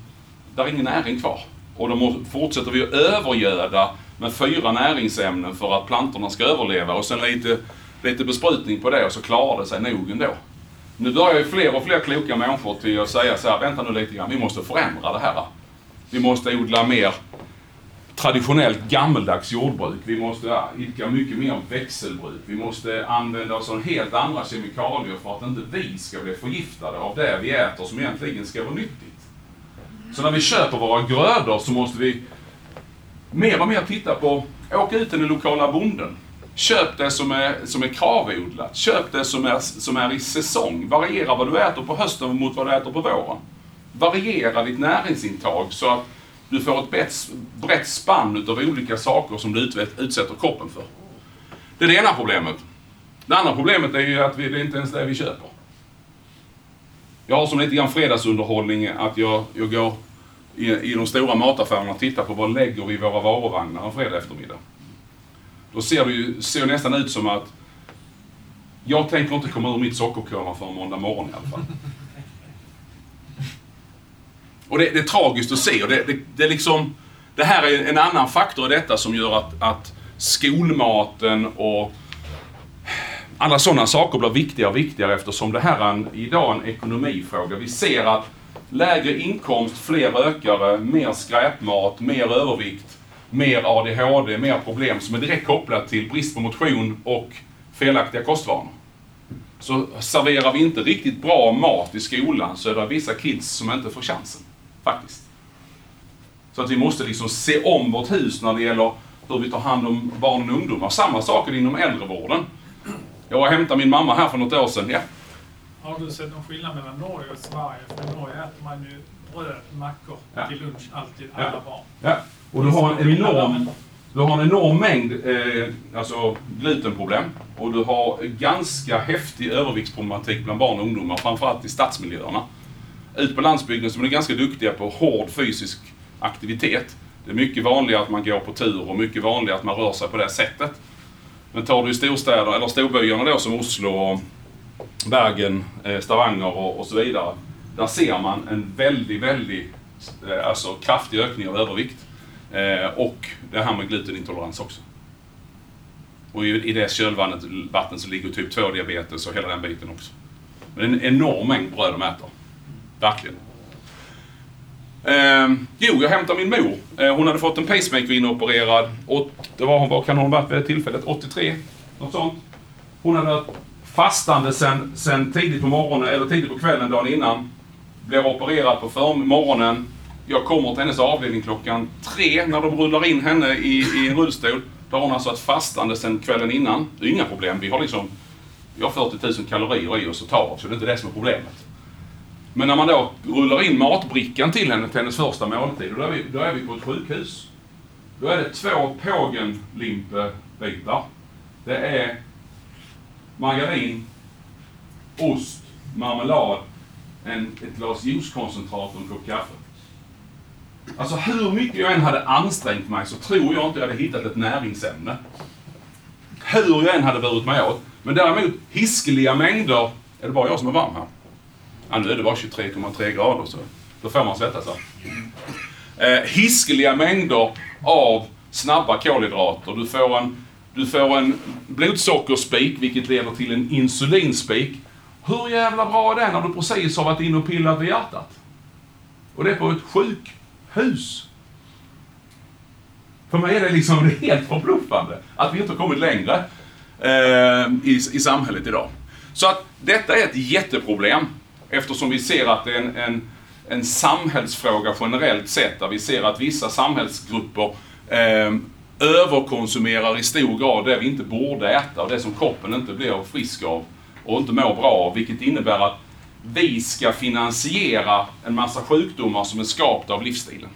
där är ingen näring kvar. Och då fortsätter vi att övergöda med fyra näringsämnen för att plantorna ska överleva och sen lite, lite besprutning på det och så klarar det sig nog ändå. Nu börjar ju fler och fler kloka människor till att säga så här, vänta nu lite grann, vi måste förändra det här. Vi måste odla mer traditionellt gammeldags jordbruk. Vi måste idka mycket mer växelbruk. Vi måste använda oss av helt andra kemikalier för att inte vi ska bli förgiftade av det vi äter som egentligen ska vara nyttigt. Så när vi köper våra grödor så måste vi mer och mer titta på, åka ut till den lokala bonden. Köp det som är, som är kravodlat. Köp det som är, som är i säsong. Variera vad du äter på hösten mot vad du äter på våren. Variera ditt näringsintag så att du får ett brett, brett spann utav olika saker som du utvet- utsätter kroppen för. Det är det ena problemet. Det andra problemet är ju att vi, det är inte ens det vi köper. Jag har som lite grann fredagsunderhållning att jag, jag går i, i de stora mataffärerna och tittar på vad lägger vi i våra varuvagnar en fredag eftermiddag. Då ser det ju ser nästan ut som att jag tänker inte komma ur mitt sockerkoma för måndag morgon i alla fall. Och det, det, är tragiskt att se och det, det, det, är liksom, det här är en annan faktor i detta som gör att, att skolmaten och alla sådana saker blir viktigare och viktigare eftersom det här är en, idag en ekonomifråga. Vi ser att lägre inkomst, fler rökare, mer skräpmat, mer övervikt, mer ADHD, mer problem som är direkt kopplat till brist på motion och felaktiga kostvanor. Så serverar vi inte riktigt bra mat i skolan så är det vissa kids som inte får chansen. Faktiskt. Så att vi måste liksom se om vårt hus när det gäller hur vi tar hand om barn och ungdomar. Samma sak inom äldrevården. Jag var och hämtade min mamma här för något år sedan. Ja. Har du sett någon skillnad mellan Norge och Sverige? För i Norge äter man ju bröd, mackor ja. till lunch alltid, alla ja. barn. Ja, och du har en enorm, du har en enorm mängd eh, alltså glutenproblem och du har ganska häftig överviktsproblematik bland barn och ungdomar, framförallt i stadsmiljöerna. Ut på landsbygden så är de ganska duktiga på hård fysisk aktivitet. Det är mycket vanligare att man går på tur och mycket vanligare att man rör sig på det sättet. Men tar du i storstäder, eller storbyarna då som Oslo, Bergen, eh, Stavanger och, och så vidare. Där ser man en väldigt, väldigt eh, alltså, kraftig ökning av övervikt. Eh, och det här med glutenintolerans också. Och i, i det kölvattnet så ligger typ 2-diabetes och hela den biten också. Men en enorm mängd bröd de äter. Verkligen. Eh, jo, jag hämtar min mor. Eh, hon hade fått en pacemaker inopererad. Och det var, hon, vad kan hon ha varit vid det tillfället? 83? Något sånt. Hon hade varit fastande sen, sen tidigt på morgonen, eller tidigt på kvällen dagen innan. Blev opererad på förmorgonen. Jag kommer till hennes avdelning klockan tre när de rullar in henne i, i en rullstol. Då har hon alltså varit fastande sen kvällen innan. Det är inga problem. Vi har liksom vi har 40 000 kalorier i oss att ta av, så det är inte det som är problemet. Men när man då rullar in matbrickan till henne till hennes första måltid, då är vi, då är vi på ett sjukhus. Då är det två pågenlimpebitar. Det är margarin, ost, marmelad, en, ett glas juicekoncentrat och en kopp kaffe. Alltså hur mycket jag än hade ansträngt mig så tror jag inte jag hade hittat ett näringsämne. Hur jag än hade burit mig åt. Men däremot hiskeliga mängder, är det bara jag som är varm här? Ja, nu är det bara 23,3 grader så då får man svettas här. Eh, hiskeliga mängder av snabba kolhydrater. Du får en, du får en blodsockerspik, vilket leder till en insulinspik. Hur jävla bra är det när du precis har varit inne och pillat vid hjärtat? Och det är på ett sjukhus. För mig är det liksom *laughs* helt förbluffande att vi inte har kommit längre eh, i, i samhället idag. Så att detta är ett jätteproblem. Eftersom vi ser att det är en, en, en samhällsfråga generellt sett, där vi ser att vissa samhällsgrupper eh, överkonsumerar i stor grad det vi inte borde äta och det som kroppen inte blir frisk av och inte mår bra av, vilket innebär att vi ska finansiera en massa sjukdomar som är skapta av livsstilen.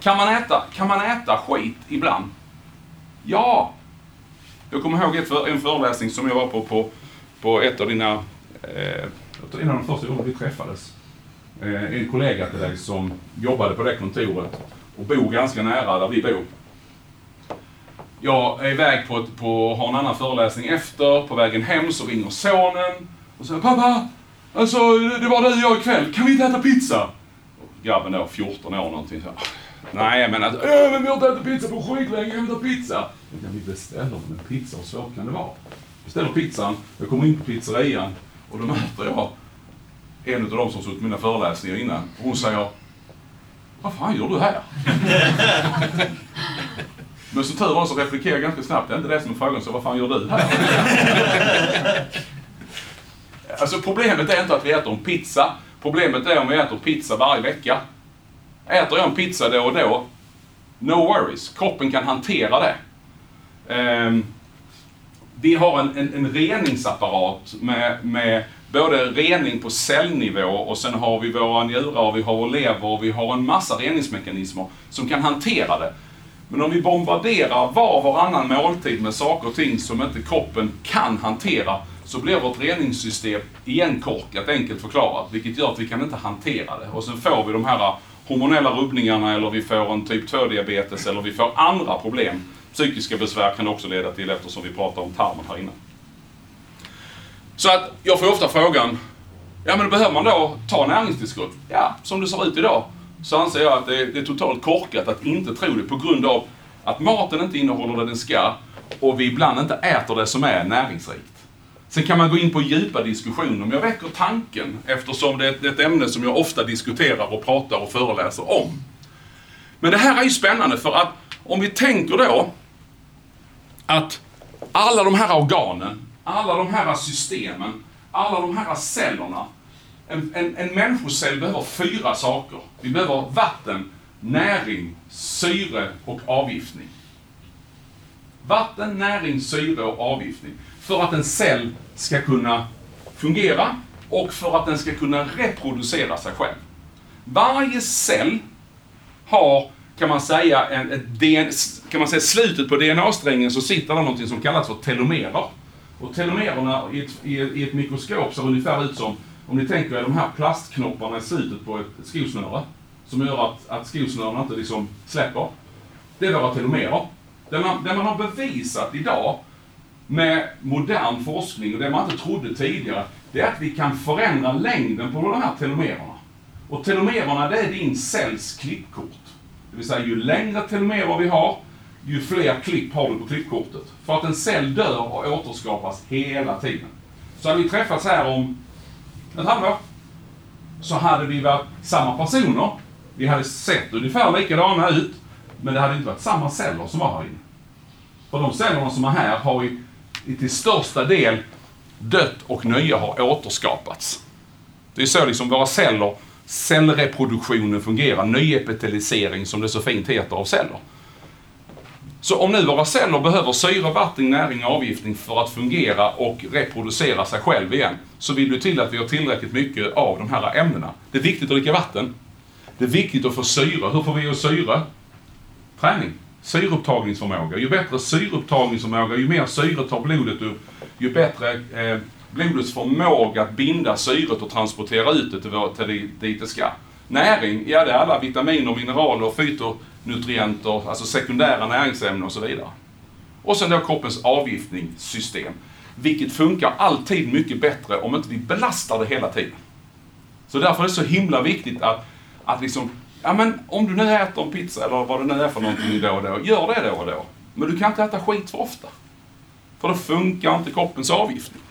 Kan man äta, kan man äta skit ibland? Ja! Jag kommer ihåg ett, en föreläsning som jag var på, på, på ett av dina eh, en av de första gångerna vi träffades. Eh, en kollega till dig som jobbade på det kontoret och bor ganska nära där vi bor. Jag är iväg på, ett, på har en annan föreläsning efter. På vägen hem så ringer sonen och säger Pappa! Alltså, det var du och jag ikväll. Kan vi inte äta pizza? Och grabben då, 14 år någonting. Så, Nej, men alltså, äh, men vi har inte ätit pizza på skitlänge. Kan vi ta pizza? Men vi beställer en pizza. Hur svårt kan det vara? Beställer pizzan. Jag kommer in på pizzerian. Och då möter jag en av de som suttit mina föreläsningar innan. Och hon säger Vad fan gör du här? *laughs* Men som tur var så replikerar jag ganska snabbt. Det är inte det som är frågan, så vad fan gör du här? *laughs* alltså problemet är inte att vi äter en pizza. Problemet är om vi äter pizza varje vecka. Äter jag en pizza då och då, no worries. Kroppen kan hantera det. Um, vi har en, en, en reningsapparat med, med både rening på cellnivå och sen har vi våra njurar, vi har vår lever och vi har en massa reningsmekanismer som kan hantera det. Men om vi bombarderar var och varannan måltid med saker och ting som inte kroppen kan hantera, så blir vårt reningssystem igenkorkat, enkelt förklarat, vilket gör att vi kan inte hantera det. Och sen får vi de här hormonella rubbningarna, eller vi får en typ 2-diabetes, eller vi får andra problem. Psykiska besvär kan det också leda till eftersom vi pratar om tarmen här inne. Så att jag får ofta frågan, ja men behöver man då ta näringstillskott? Ja, som det ser ut idag så anser jag att det är, det är totalt korkat att inte tro det på grund av att maten inte innehåller det den ska och vi ibland inte äter det som är näringsrikt. Sen kan man gå in på djupa diskussioner, men jag väcker tanken eftersom det är ett ämne som jag ofta diskuterar och pratar och föreläser om. Men det här är ju spännande för att om vi tänker då att alla de här organen, alla de här systemen, alla de här cellerna. En, en, en människocell behöver fyra saker. Vi behöver vatten, näring, syre och avgiftning. Vatten, näring, syre och avgiftning. För att en cell ska kunna fungera och för att den ska kunna reproducera sig själv. Varje cell har, kan man säga, en, en, kan man säga slutet på DNA-strängen så sitter det något som kallas för telomerer. Och telomererna i ett, i ett mikroskop ser ungefär ut som, om ni tänker er de här plastknopparna i slutet på ett skosnöre, som gör att, att skosnörena inte liksom släpper. Det är våra telomerer. Det man, det man har bevisat idag med modern forskning och det man inte trodde tidigare, det är att vi kan förändra längden på de här telomererna. Och telomererna, det är din cells klippkort. Det vill säga, ju längre telomerer vi har, ju fler klipp har du på klippkortet. För att en cell dör och återskapas hela tiden. Så hade vi träffats här om ett halvår, så hade vi varit samma personer. Vi hade sett ungefär likadana ut, men det hade inte varit samma celler som var här inne. För de cellerna som är här har i, i till största del dött och nya har återskapats. Det är så liksom våra celler, cellreproduktionen fungerar, nyepitelisering som det så fint heter av celler. Så om nu våra celler behöver syre, vatten, näring och avgiftning för att fungera och reproducera sig själv igen, så vill det till att vi har tillräckligt mycket av de här ämnena. Det är viktigt att dricka vatten. Det är viktigt att få syre. Hur får vi oss syre? Träning. Syreupptagningsförmåga. Ju bättre syreupptagningsförmåga, ju mer syre tar blodet upp, ju bättre eh, blodets förmåga att binda syret och transportera ut det till, till dit det ska. Näring, ja det är alla vitaminer, mineraler, fytonutrienter, alltså sekundära näringsämnen och så vidare. Och sen då kroppens avgiftningssystem. Vilket funkar alltid mycket bättre om inte vi belastar det hela tiden. Så därför är det så himla viktigt att, att liksom, ja men om du nu äter en pizza eller vad det nu är för någonting då och då, gör det då och då. Men du kan inte äta skit för ofta. För då funkar inte kroppens avgiftning.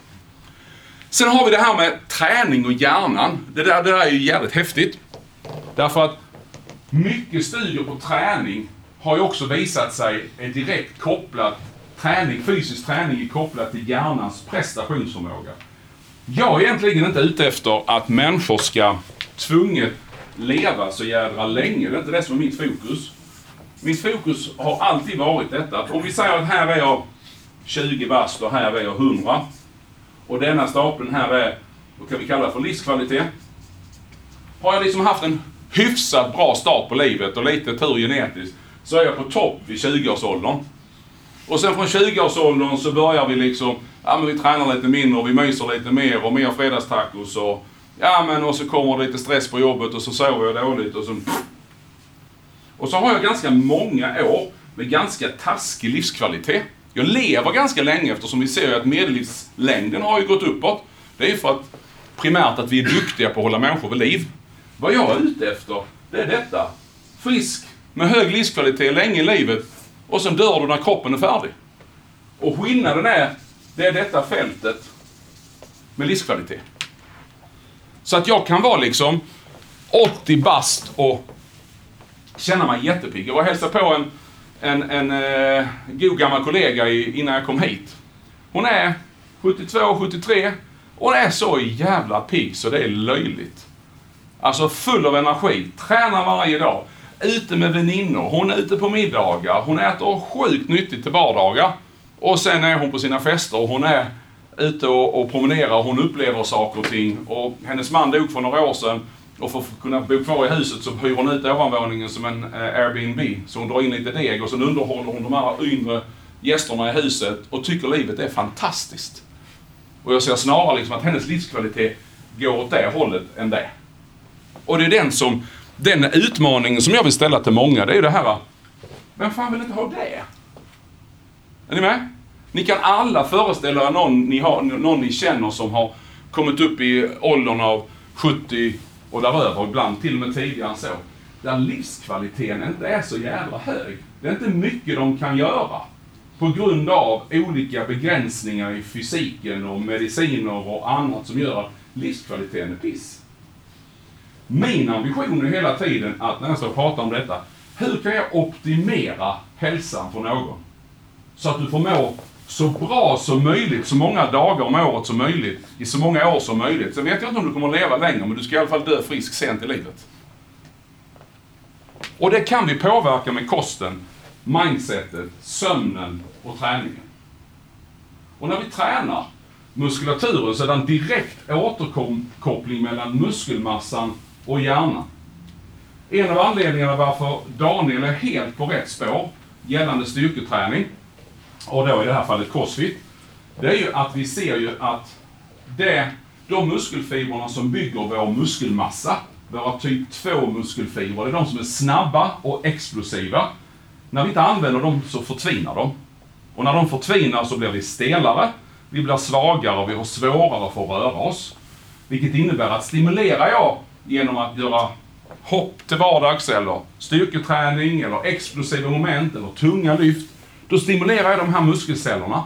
Sen har vi det här med träning och hjärnan. Det där, det där är ju jävligt häftigt. Därför att mycket studier på träning har ju också visat sig är direkt kopplat, träning, fysisk träning är kopplat till hjärnans prestationsförmåga. Jag är egentligen inte ute efter att människor ska tvunget leva så jädra länge. Det är inte det som är mitt fokus. Mitt fokus har alltid varit detta om vi säger att här är jag 20 bast och här är jag 100. Och denna stapeln här är, vad kan vi kalla det för, livskvalitet. Har jag liksom haft en hyfsat bra start på livet och lite tur genetiskt, så är jag på topp vid 20-årsåldern. Och sen från 20-årsåldern så börjar vi liksom, ja men vi tränar lite mindre och vi myser lite mer och mer fredagstacos och ja men och så kommer det lite stress på jobbet och så sover jag dåligt och så... Och så har jag ganska många år med ganska taskig livskvalitet. Jag lever ganska länge eftersom vi ser att medellivslängden har ju gått uppåt. Det är ju för att primärt att vi är duktiga på att hålla människor vid liv. Vad jag är ute efter, det är detta. Frisk, med hög livskvalitet länge i livet och sen dör du när kroppen är färdig. Och skillnaden är, det är detta fältet med livskvalitet. Så att jag kan vara liksom 80 bast och känna mig jättepigg. Jag var och hälsade på en, en, en eh, god gammal kollega i, innan jag kom hit. Hon är 72, 73 och hon är så jävla pigg så det är löjligt. Alltså full av energi, tränar varje dag, ute med väninnor, hon är ute på middagar, hon äter sjukt nyttigt till vardagar. Och sen är hon på sina fester och hon är ute och, och promenerar, hon upplever saker och ting. Och hennes man dog för några år sedan och för att kunna bo kvar i huset så hyr hon ut ovanvåningen som en eh, Airbnb. Så hon drar in lite deg och sen underhåller hon de här yngre gästerna i huset och tycker livet är fantastiskt. Och jag ser snarare liksom att hennes livskvalitet går åt det hållet än det. Och det är den som, den utmaningen som jag vill ställa till många, det är ju det här, vem fan vill inte ha det? Är ni med? Ni kan alla föreställa er någon ni, har, någon ni känner som har kommit upp i åldern av 70 och däröver, ibland till och med tidigare än så. Där livskvaliteten inte är så jävla hög. Det är inte mycket de kan göra. På grund av olika begränsningar i fysiken och mediciner och annat som gör att livskvaliteten är piss. Min ambition är hela tiden att när jag står och pratar om detta, hur kan jag optimera hälsan för någon? Så att du får må så bra som möjligt, så många dagar om året som möjligt, i så många år som möjligt. Sen vet jag inte om du kommer att leva längre, men du ska i alla fall dö frisk sent i livet. Och det kan vi påverka med kosten, mindsetet, sömnen och träningen. Och när vi tränar muskulaturen så är det en direkt återkoppling mellan muskelmassan och hjärnan. En av anledningarna varför Daniel är helt på rätt spår gällande styrketräning, och då i det här fallet crossfit, det är ju att vi ser ju att det, de muskelfibrerna som bygger vår muskelmassa, våra typ 2 muskelfibrer, det är de som är snabba och explosiva. När vi inte använder dem så förtvinar de. Och när de förtvinar så blir vi stelare, vi blir svagare och vi har svårare för att röra oss. Vilket innebär att stimulerar jag genom att göra hopp till vardags eller styrketräning eller explosiva moment eller tunga lyft, då stimulerar jag de här muskelcellerna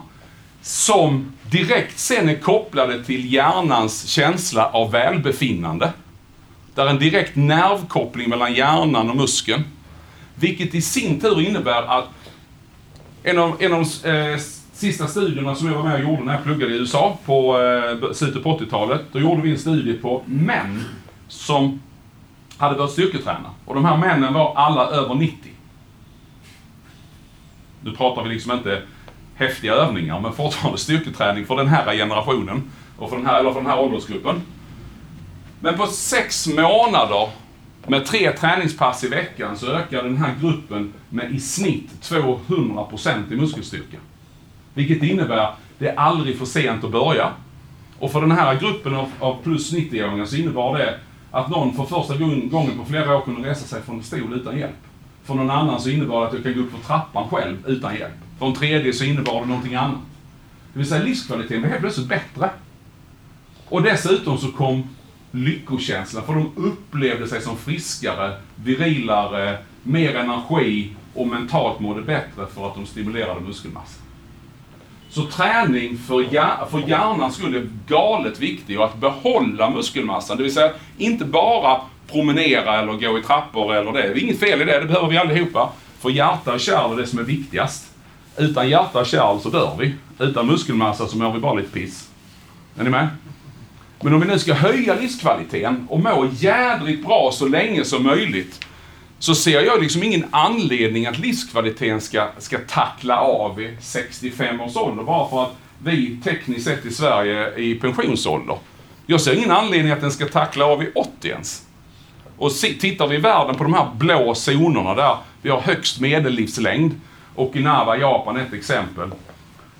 som direkt sen är kopplade till hjärnans känsla av välbefinnande. Där är en direkt nervkoppling mellan hjärnan och muskeln. Vilket i sin tur innebär att en av, en av de eh, sista studierna som jag var med och gjorde när jag pluggade i USA på eh, slutet på 80-talet, då gjorde vi en studie på män som hade börjat styrketräna. Och de här männen var alla över 90. Nu pratar vi liksom inte häftiga övningar, men fortfarande styrketräning för den här generationen, och för den här, eller för den här åldersgruppen. Men på sex månader med tre träningspass i veckan så ökar den här gruppen med i snitt 200% i muskelstyrka. Vilket innebär att det är aldrig för sent att börja. Och för den här gruppen av, av plus 90-åringar så innebar det att någon för första gången på flera år kunde resa sig från en stol utan hjälp. För någon annan så innebar det att jag kan gå upp för trappan själv utan hjälp. För en tredje så innebar det någonting annat. Det vill säga livskvaliteten blev helt plötsligt bättre. Och dessutom så kom lyckokänslan, för de upplevde sig som friskare, virilare, mer energi och mentalt mådde bättre för att de stimulerade muskelmassan. Så träning för, hjär, för hjärnan skulle är galet viktig och att behålla muskelmassan, det vill säga inte bara promenera eller gå i trappor eller det. Det är inget fel i det, det behöver vi allihopa. För hjärta och kärl är det som är viktigast. Utan hjärta och kärl så dör vi. Utan muskelmassa så mår vi bara lite piss. Är ni med? Men om vi nu ska höja livskvaliteten och må jädrigt bra så länge som möjligt, så ser jag liksom ingen anledning att livskvaliteten ska, ska tackla av vid 65 års ålder, bara för att vi tekniskt sett i Sverige är i pensionsålder. Jag ser ingen anledning att den ska tackla av vid 80 ens. Och tittar vi i världen på de här blå zonerna där vi har högst medellivslängd, Okinawa, Japan är ett exempel.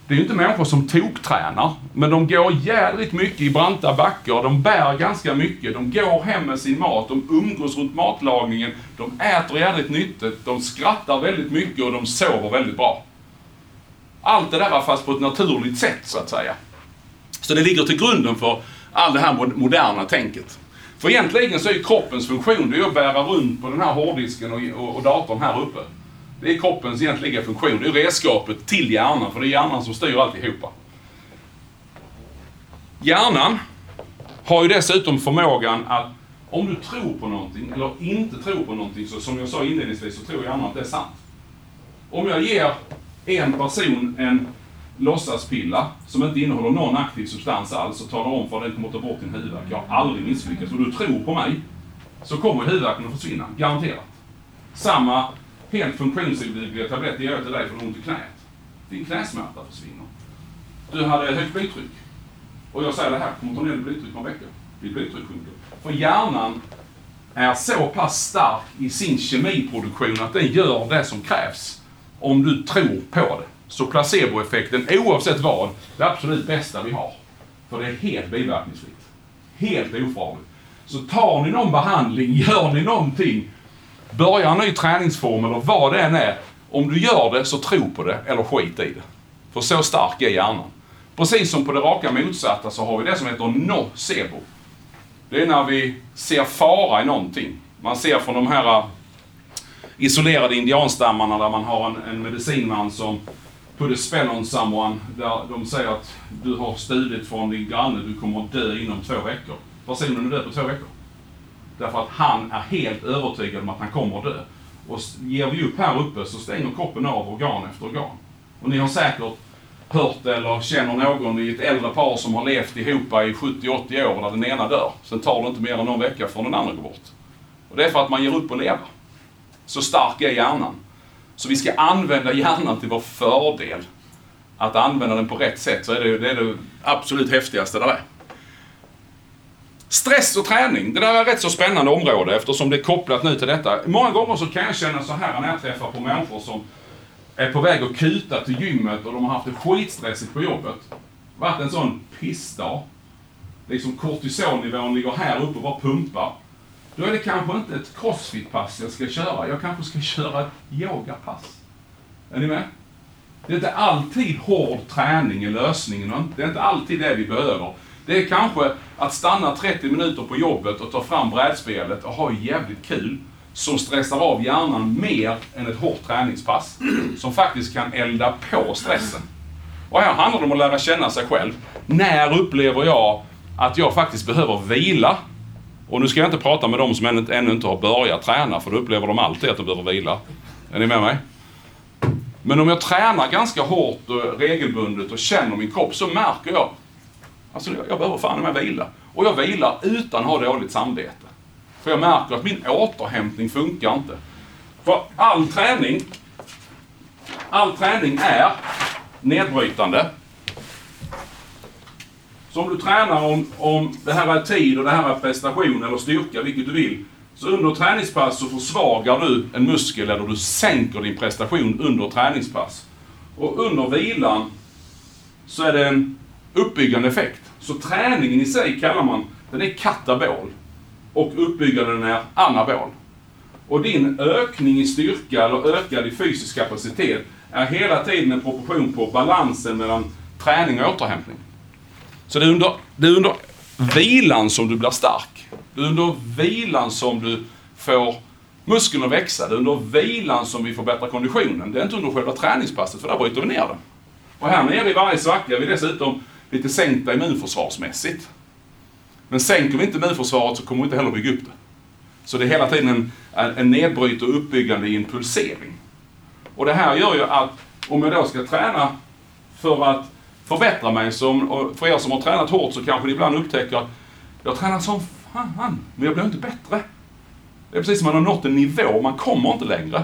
Det är ju inte människor som toktränar, men de går jädrigt mycket i branta backar, de bär ganska mycket, de går hem med sin mat, de umgås runt matlagningen, de äter jädrigt nyttigt, de skrattar väldigt mycket och de sover väldigt bra. Allt det där fast på ett naturligt sätt, så att säga. Så det ligger till grunden för all det här moderna tänket. För egentligen så är kroppens funktion, det är att bära runt på den här hårddisken och, och, och datorn här uppe. Det är kroppens egentliga funktion. Det är redskapet till hjärnan, för det är hjärnan som styr alltihopa. Hjärnan har ju dessutom förmågan att om du tror på någonting eller inte tror på någonting, så som jag sa inledningsvis, så tror hjärnan att det är sant. Om jag ger en person en låtsaspilla som inte innehåller någon aktiv substans alls och talar om för dig att den kommer ta bort din huvudvärk. Jag har aldrig misslyckats. Och du tror på mig, så kommer huvudvärken att försvinna. Garanterat. Samma helt funktionsdugliga tablett ger jag till dig för ont i knät. Din knäsmärta försvinner. Du hade högt blodtryck. Och jag säger det här kommer ta ner ditt blodtryck på en vecka. Ditt blodtryck sjunker. För hjärnan är så pass stark i sin kemiproduktion att den gör det som krävs. Om du tror på det. Så placeboeffekten, oavsett vad, det absolut bästa vi har. För det är helt biverkningsfritt. Helt ofarligt. Så tar ni någon behandling, *laughs* gör ni någonting, börjar en ny träningsform eller vad det än är. Om du gör det, så tro på det eller skit i det. För så stark är hjärnan. Precis som på det raka motsatta så har vi det som heter nocebo. Det är när vi ser fara i någonting. Man ser från de här eh, isolerade indianstammarna där man har en, en medicinman som put a spell on someone, där de säger att du har stulit från din granne, du kommer att dö inom två veckor. Personen är död på två veckor. Därför att han är helt övertygad om att han kommer att dö. Och ger vi upp här uppe så stänger kroppen av organ efter organ. Och ni har säkert hört eller känner någon i ett äldre par som har levt ihop i 70-80 år där den ena dör. Sen tar det inte mer än någon vecka för den andra går bort. Och det är för att man ger upp att leva. Så stark är hjärnan. Så vi ska använda hjärnan till vår fördel. Att använda den på rätt sätt, så är det, det, är det absolut häftigaste där är. Stress och träning, det där är ett rätt så spännande område eftersom det är kopplat nu till detta. Många gånger så kan jag känna så här när jag träffar på människor som är på väg att kuta till gymmet och de har haft det skitstressigt på jobbet. Varit en sån pissdag. Liksom kortisolnivån ligger här uppe och bara pumpar. Då är det kanske inte ett crossfit-pass jag ska köra. Jag kanske ska *laughs* köra ett yogapass. Är ni med? Det är inte alltid hård träning är lösningen. Det är inte alltid det vi behöver. Det är kanske att stanna 30 minuter på jobbet och ta fram brädspelet och ha jävligt kul som stressar av hjärnan mer än ett hårt träningspass. *clears throat* Som faktiskt kan elda på stressen. Och här handlar det om att lära känna sig själv. När upplever jag att jag faktiskt behöver vila? Och nu ska jag inte prata med de som ännu, ännu inte har börjat träna, för då upplever de alltid att de behöver vila. Är ni med mig? Men om jag tränar ganska hårt och regelbundet och känner min kropp så märker jag Alltså jag behöver fan med vila. Och jag vilar utan att ha dåligt samvete. För jag märker att min återhämtning funkar inte. För all träning, all träning är nedbrytande. Så om du tränar om, om det här är tid och det här är prestation eller styrka, vilket du vill. Så under träningspass så försvagar du en muskel eller du sänker din prestation under träningspass. Och under vilan så är det en uppbyggande effekt. Så träningen i sig kallar man, den är katabol. Och uppbyggnaden är anabol. Och din ökning i styrka eller ökad i fysisk kapacitet är hela tiden en proportion på balansen mellan träning och återhämtning. Så det är under, det är under vilan som du blir stark. Det är under vilan som du får muskeln att växa. Det är under vilan som vi förbättrar konditionen. Det är inte under själva träningspasset, för där bryter vi ner det. Och här nere i varje svacka är vi dessutom lite sänkta immunförsvarsmässigt. Men sänker vi inte immunförsvaret så kommer vi inte heller bygga upp det. Så det är hela tiden en, en nedbryt och uppbyggande i en pulsering. Och det här gör ju att om jag då ska träna för att förbättra mig, som, och för er som har tränat hårt så kanske ni ibland upptäcker att jag tränar som fan, men jag blir inte bättre. Det är precis som man har nått en nivå, man kommer inte längre.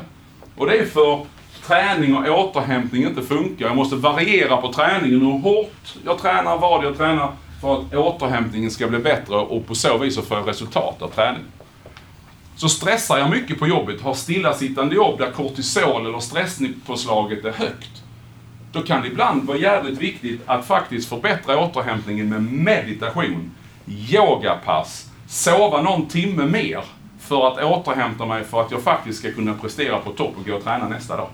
Och det är för träning och återhämtning inte funkar. Jag måste variera på träningen, hur hårt jag tränar, vad jag tränar för att återhämtningen ska bli bättre och på så vis få resultat av träningen. Så stressar jag mycket på jobbet, har stillasittande jobb där kortisol eller stresspåslaget är högt, då kan det ibland vara jävligt viktigt att faktiskt förbättra återhämtningen med meditation, yogapass, sova någon timme mer för att återhämta mig för att jag faktiskt ska kunna prestera på topp och gå och träna nästa dag.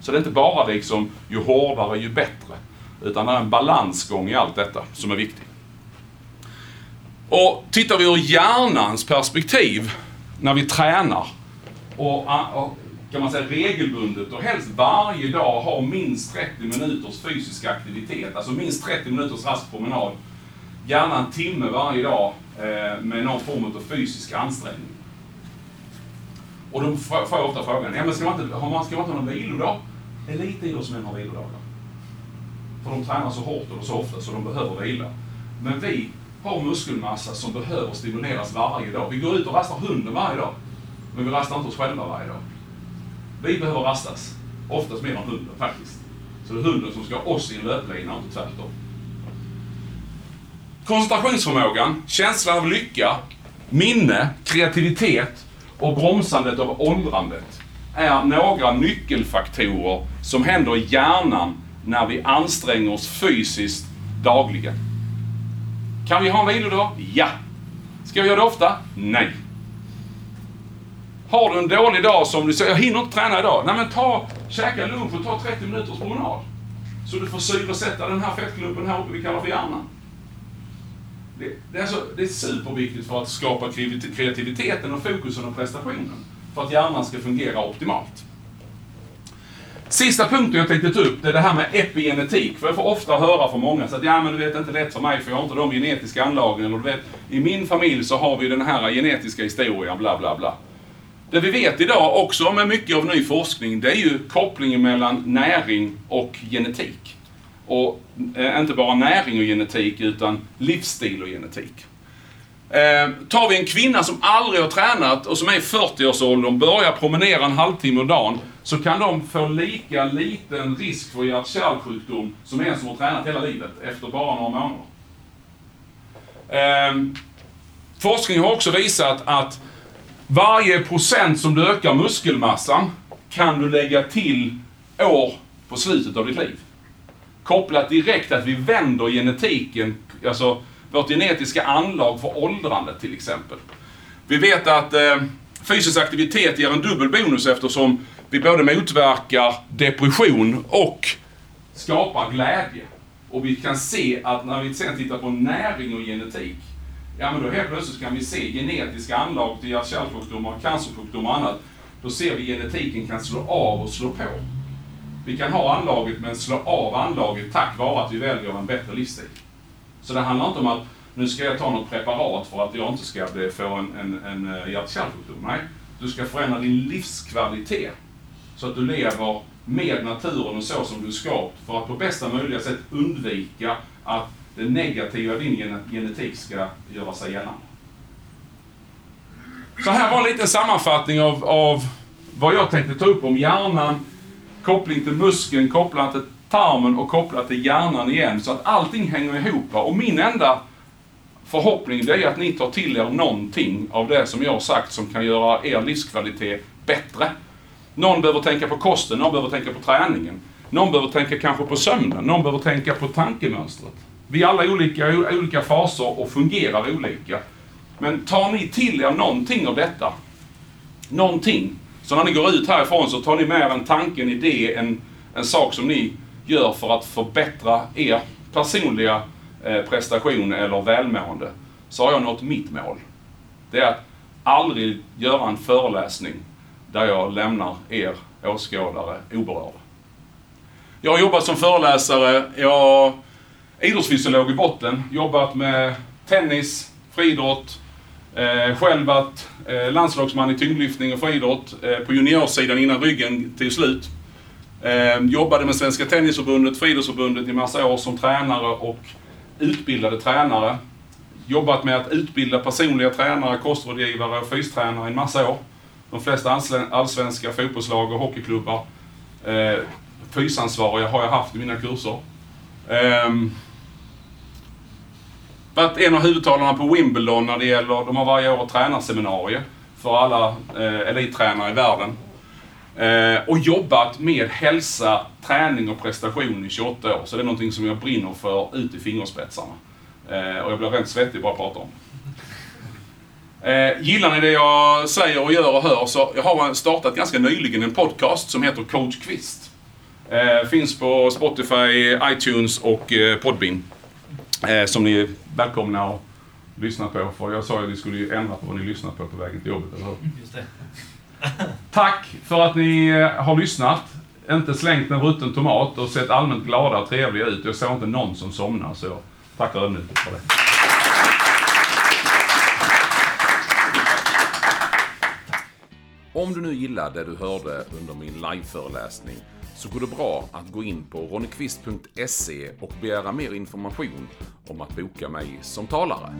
Så det är inte bara liksom, ju hårdare ju bättre. Utan det är en balansgång i allt detta som är viktig. Och tittar vi ur hjärnans perspektiv när vi tränar och, och kan man säga regelbundet och helst varje dag ha minst 30 minuters fysisk aktivitet, alltså minst 30 minuters rask promenad. Gärna en timme varje dag eh, med någon form av fysisk ansträngning. Och då får jag ofta frågan, ja, men ska man inte, ska man inte ha någon vilodag? Elitidrottsmän har vilodagar. För de tränar så hårt och så ofta så de behöver vila. Men vi har muskelmassa som behöver stimuleras varje dag. Vi går ut och rastar hunden varje dag. Men vi rastar inte oss själva varje dag. Vi behöver rastas. Oftast mer än hunden faktiskt. Så det är hunden som ska ha oss i en löplina, inte tvärtom. Koncentrationsförmågan, känslan av lycka, minne, kreativitet och bromsandet av åldrandet är några nyckelfaktorer som händer i hjärnan när vi anstränger oss fysiskt dagligen. Kan vi ha en vilodag? Ja. Ska vi göra det ofta? Nej. Har du en dålig dag som du säger, jag hinner inte träna idag. Nej men ta, käka lunch och ta 30 minuters promenad. Så du får syresätta den här fettklumpen här uppe vi kallar för hjärnan. Det, det, är alltså, det är superviktigt för att skapa kreativiteten och fokusen och prestationen. För att hjärnan ska fungera optimalt. Sista punkten jag tänkte ta upp, det är det här med epigenetik. För jag får ofta höra från många så att ja men du vet, det är inte lätt för mig för jag har inte de genetiska anlagen. Eller du vet, i min familj så har vi den här genetiska historien, bla bla bla. Det vi vet idag också med mycket av ny forskning, det är ju kopplingen mellan näring och genetik. Och eh, inte bara näring och genetik, utan livsstil och genetik. Eh, tar vi en kvinna som aldrig har tränat och som är i 40-årsåldern, börjar promenera en halvtimme om dagen, så kan de få lika liten risk för hjärt-kärlsjukdom som en som har tränat hela livet efter bara några månader. Eh, forskning har också visat att varje procent som du ökar muskelmassan kan du lägga till år på slutet av ditt liv. Kopplat direkt att vi vänder genetiken, alltså vårt genetiska anlag för åldrande till exempel. Vi vet att eh, fysisk aktivitet ger en dubbel bonus eftersom vi både motverkar depression och skapar glädje. Och vi kan se att när vi sen tittar på näring och genetik, ja men då helt plötsligt kan vi se genetiska anlag till hjärt-kärlsjukdomar, cancersjukdomar och annat. Då ser vi genetiken kan slå av och slå på. Vi kan ha anlaget men slå av anlaget tack vare att vi väljer en bättre livsstil. Så det handlar inte om att nu ska jag ta något preparat för att jag inte ska få en, en, en eh, hjärt-kärlsjukdom. Nej, du ska förändra din livskvalitet så att du lever med naturen och så som du är skapt för att på bästa möjliga sätt undvika att det negativa i din genetik ska göra sig gällande. Så här var en liten sammanfattning av, av vad jag tänkte ta upp om hjärnan, koppling till muskeln, kopplat till tarmen och kopplat till hjärnan igen. Så att allting hänger ihop. Och min enda förhoppning det är att ni tar till er någonting av det som jag har sagt som kan göra er livskvalitet bättre. Någon behöver tänka på kosten, någon behöver tänka på träningen. Någon behöver tänka kanske på sömnen, någon behöver tänka på tankemönstret. Vi är alla olika i olika faser och fungerar olika. Men tar ni till er någonting av detta, någonting, så när ni går ut härifrån så tar ni med er en tanke, en idé, en, en sak som ni gör för att förbättra er personliga eh, prestation eller välmående, så har jag nått mitt mål. Det är att aldrig göra en föreläsning där jag lämnar er åskådare oberörda. Jag har jobbat som föreläsare, jag idrottsfysiolog i botten, jobbat med tennis, friidrott, eh, själv varit eh, landslagsman i tyngdlyftning och friidrott eh, på juniorsidan innan ryggen till slut. Eh, jobbade med Svenska Tennisförbundet, Friidrottsförbundet i massa år som tränare och utbildade tränare. Jobbat med att utbilda personliga tränare, kostrådgivare och fystränare i en massa år. De flesta allsvenska fotbollslag och hockeyklubbar. Eh, fysansvariga har jag haft i mina kurser. Eh, varit en av huvudtalarna på Wimbledon när det gäller, de har varje år tränarseminarier för alla eh, elittränare i världen. Eh, och jobbat med hälsa, träning och prestation i 28 år. Så det är någonting som jag brinner för ut i fingerspetsarna. Eh, och jag blir rent svettig bara jag prata om. Eh, gillar ni det jag säger och gör och hör så jag har startat ganska nyligen en podcast som heter Coach Kvist. Eh, finns på Spotify, iTunes och eh, Podbean. Eh, som ni är välkomna att lyssna på. För jag sa ju att vi skulle ändra på vad ni lyssnar på på vägen till jobbet, eller hur? Just det. *laughs* Tack för att ni eh, har lyssnat. Inte slängt en rutten tomat och sett allmänt glada och trevliga ut. Jag såg inte någon som somnar, så jag tackar ödmjukt för det. Om du nu gillar det du hörde under min liveföreläsning så går det bra att gå in på Ronnyqvist.se och begära mer information om att boka mig som talare.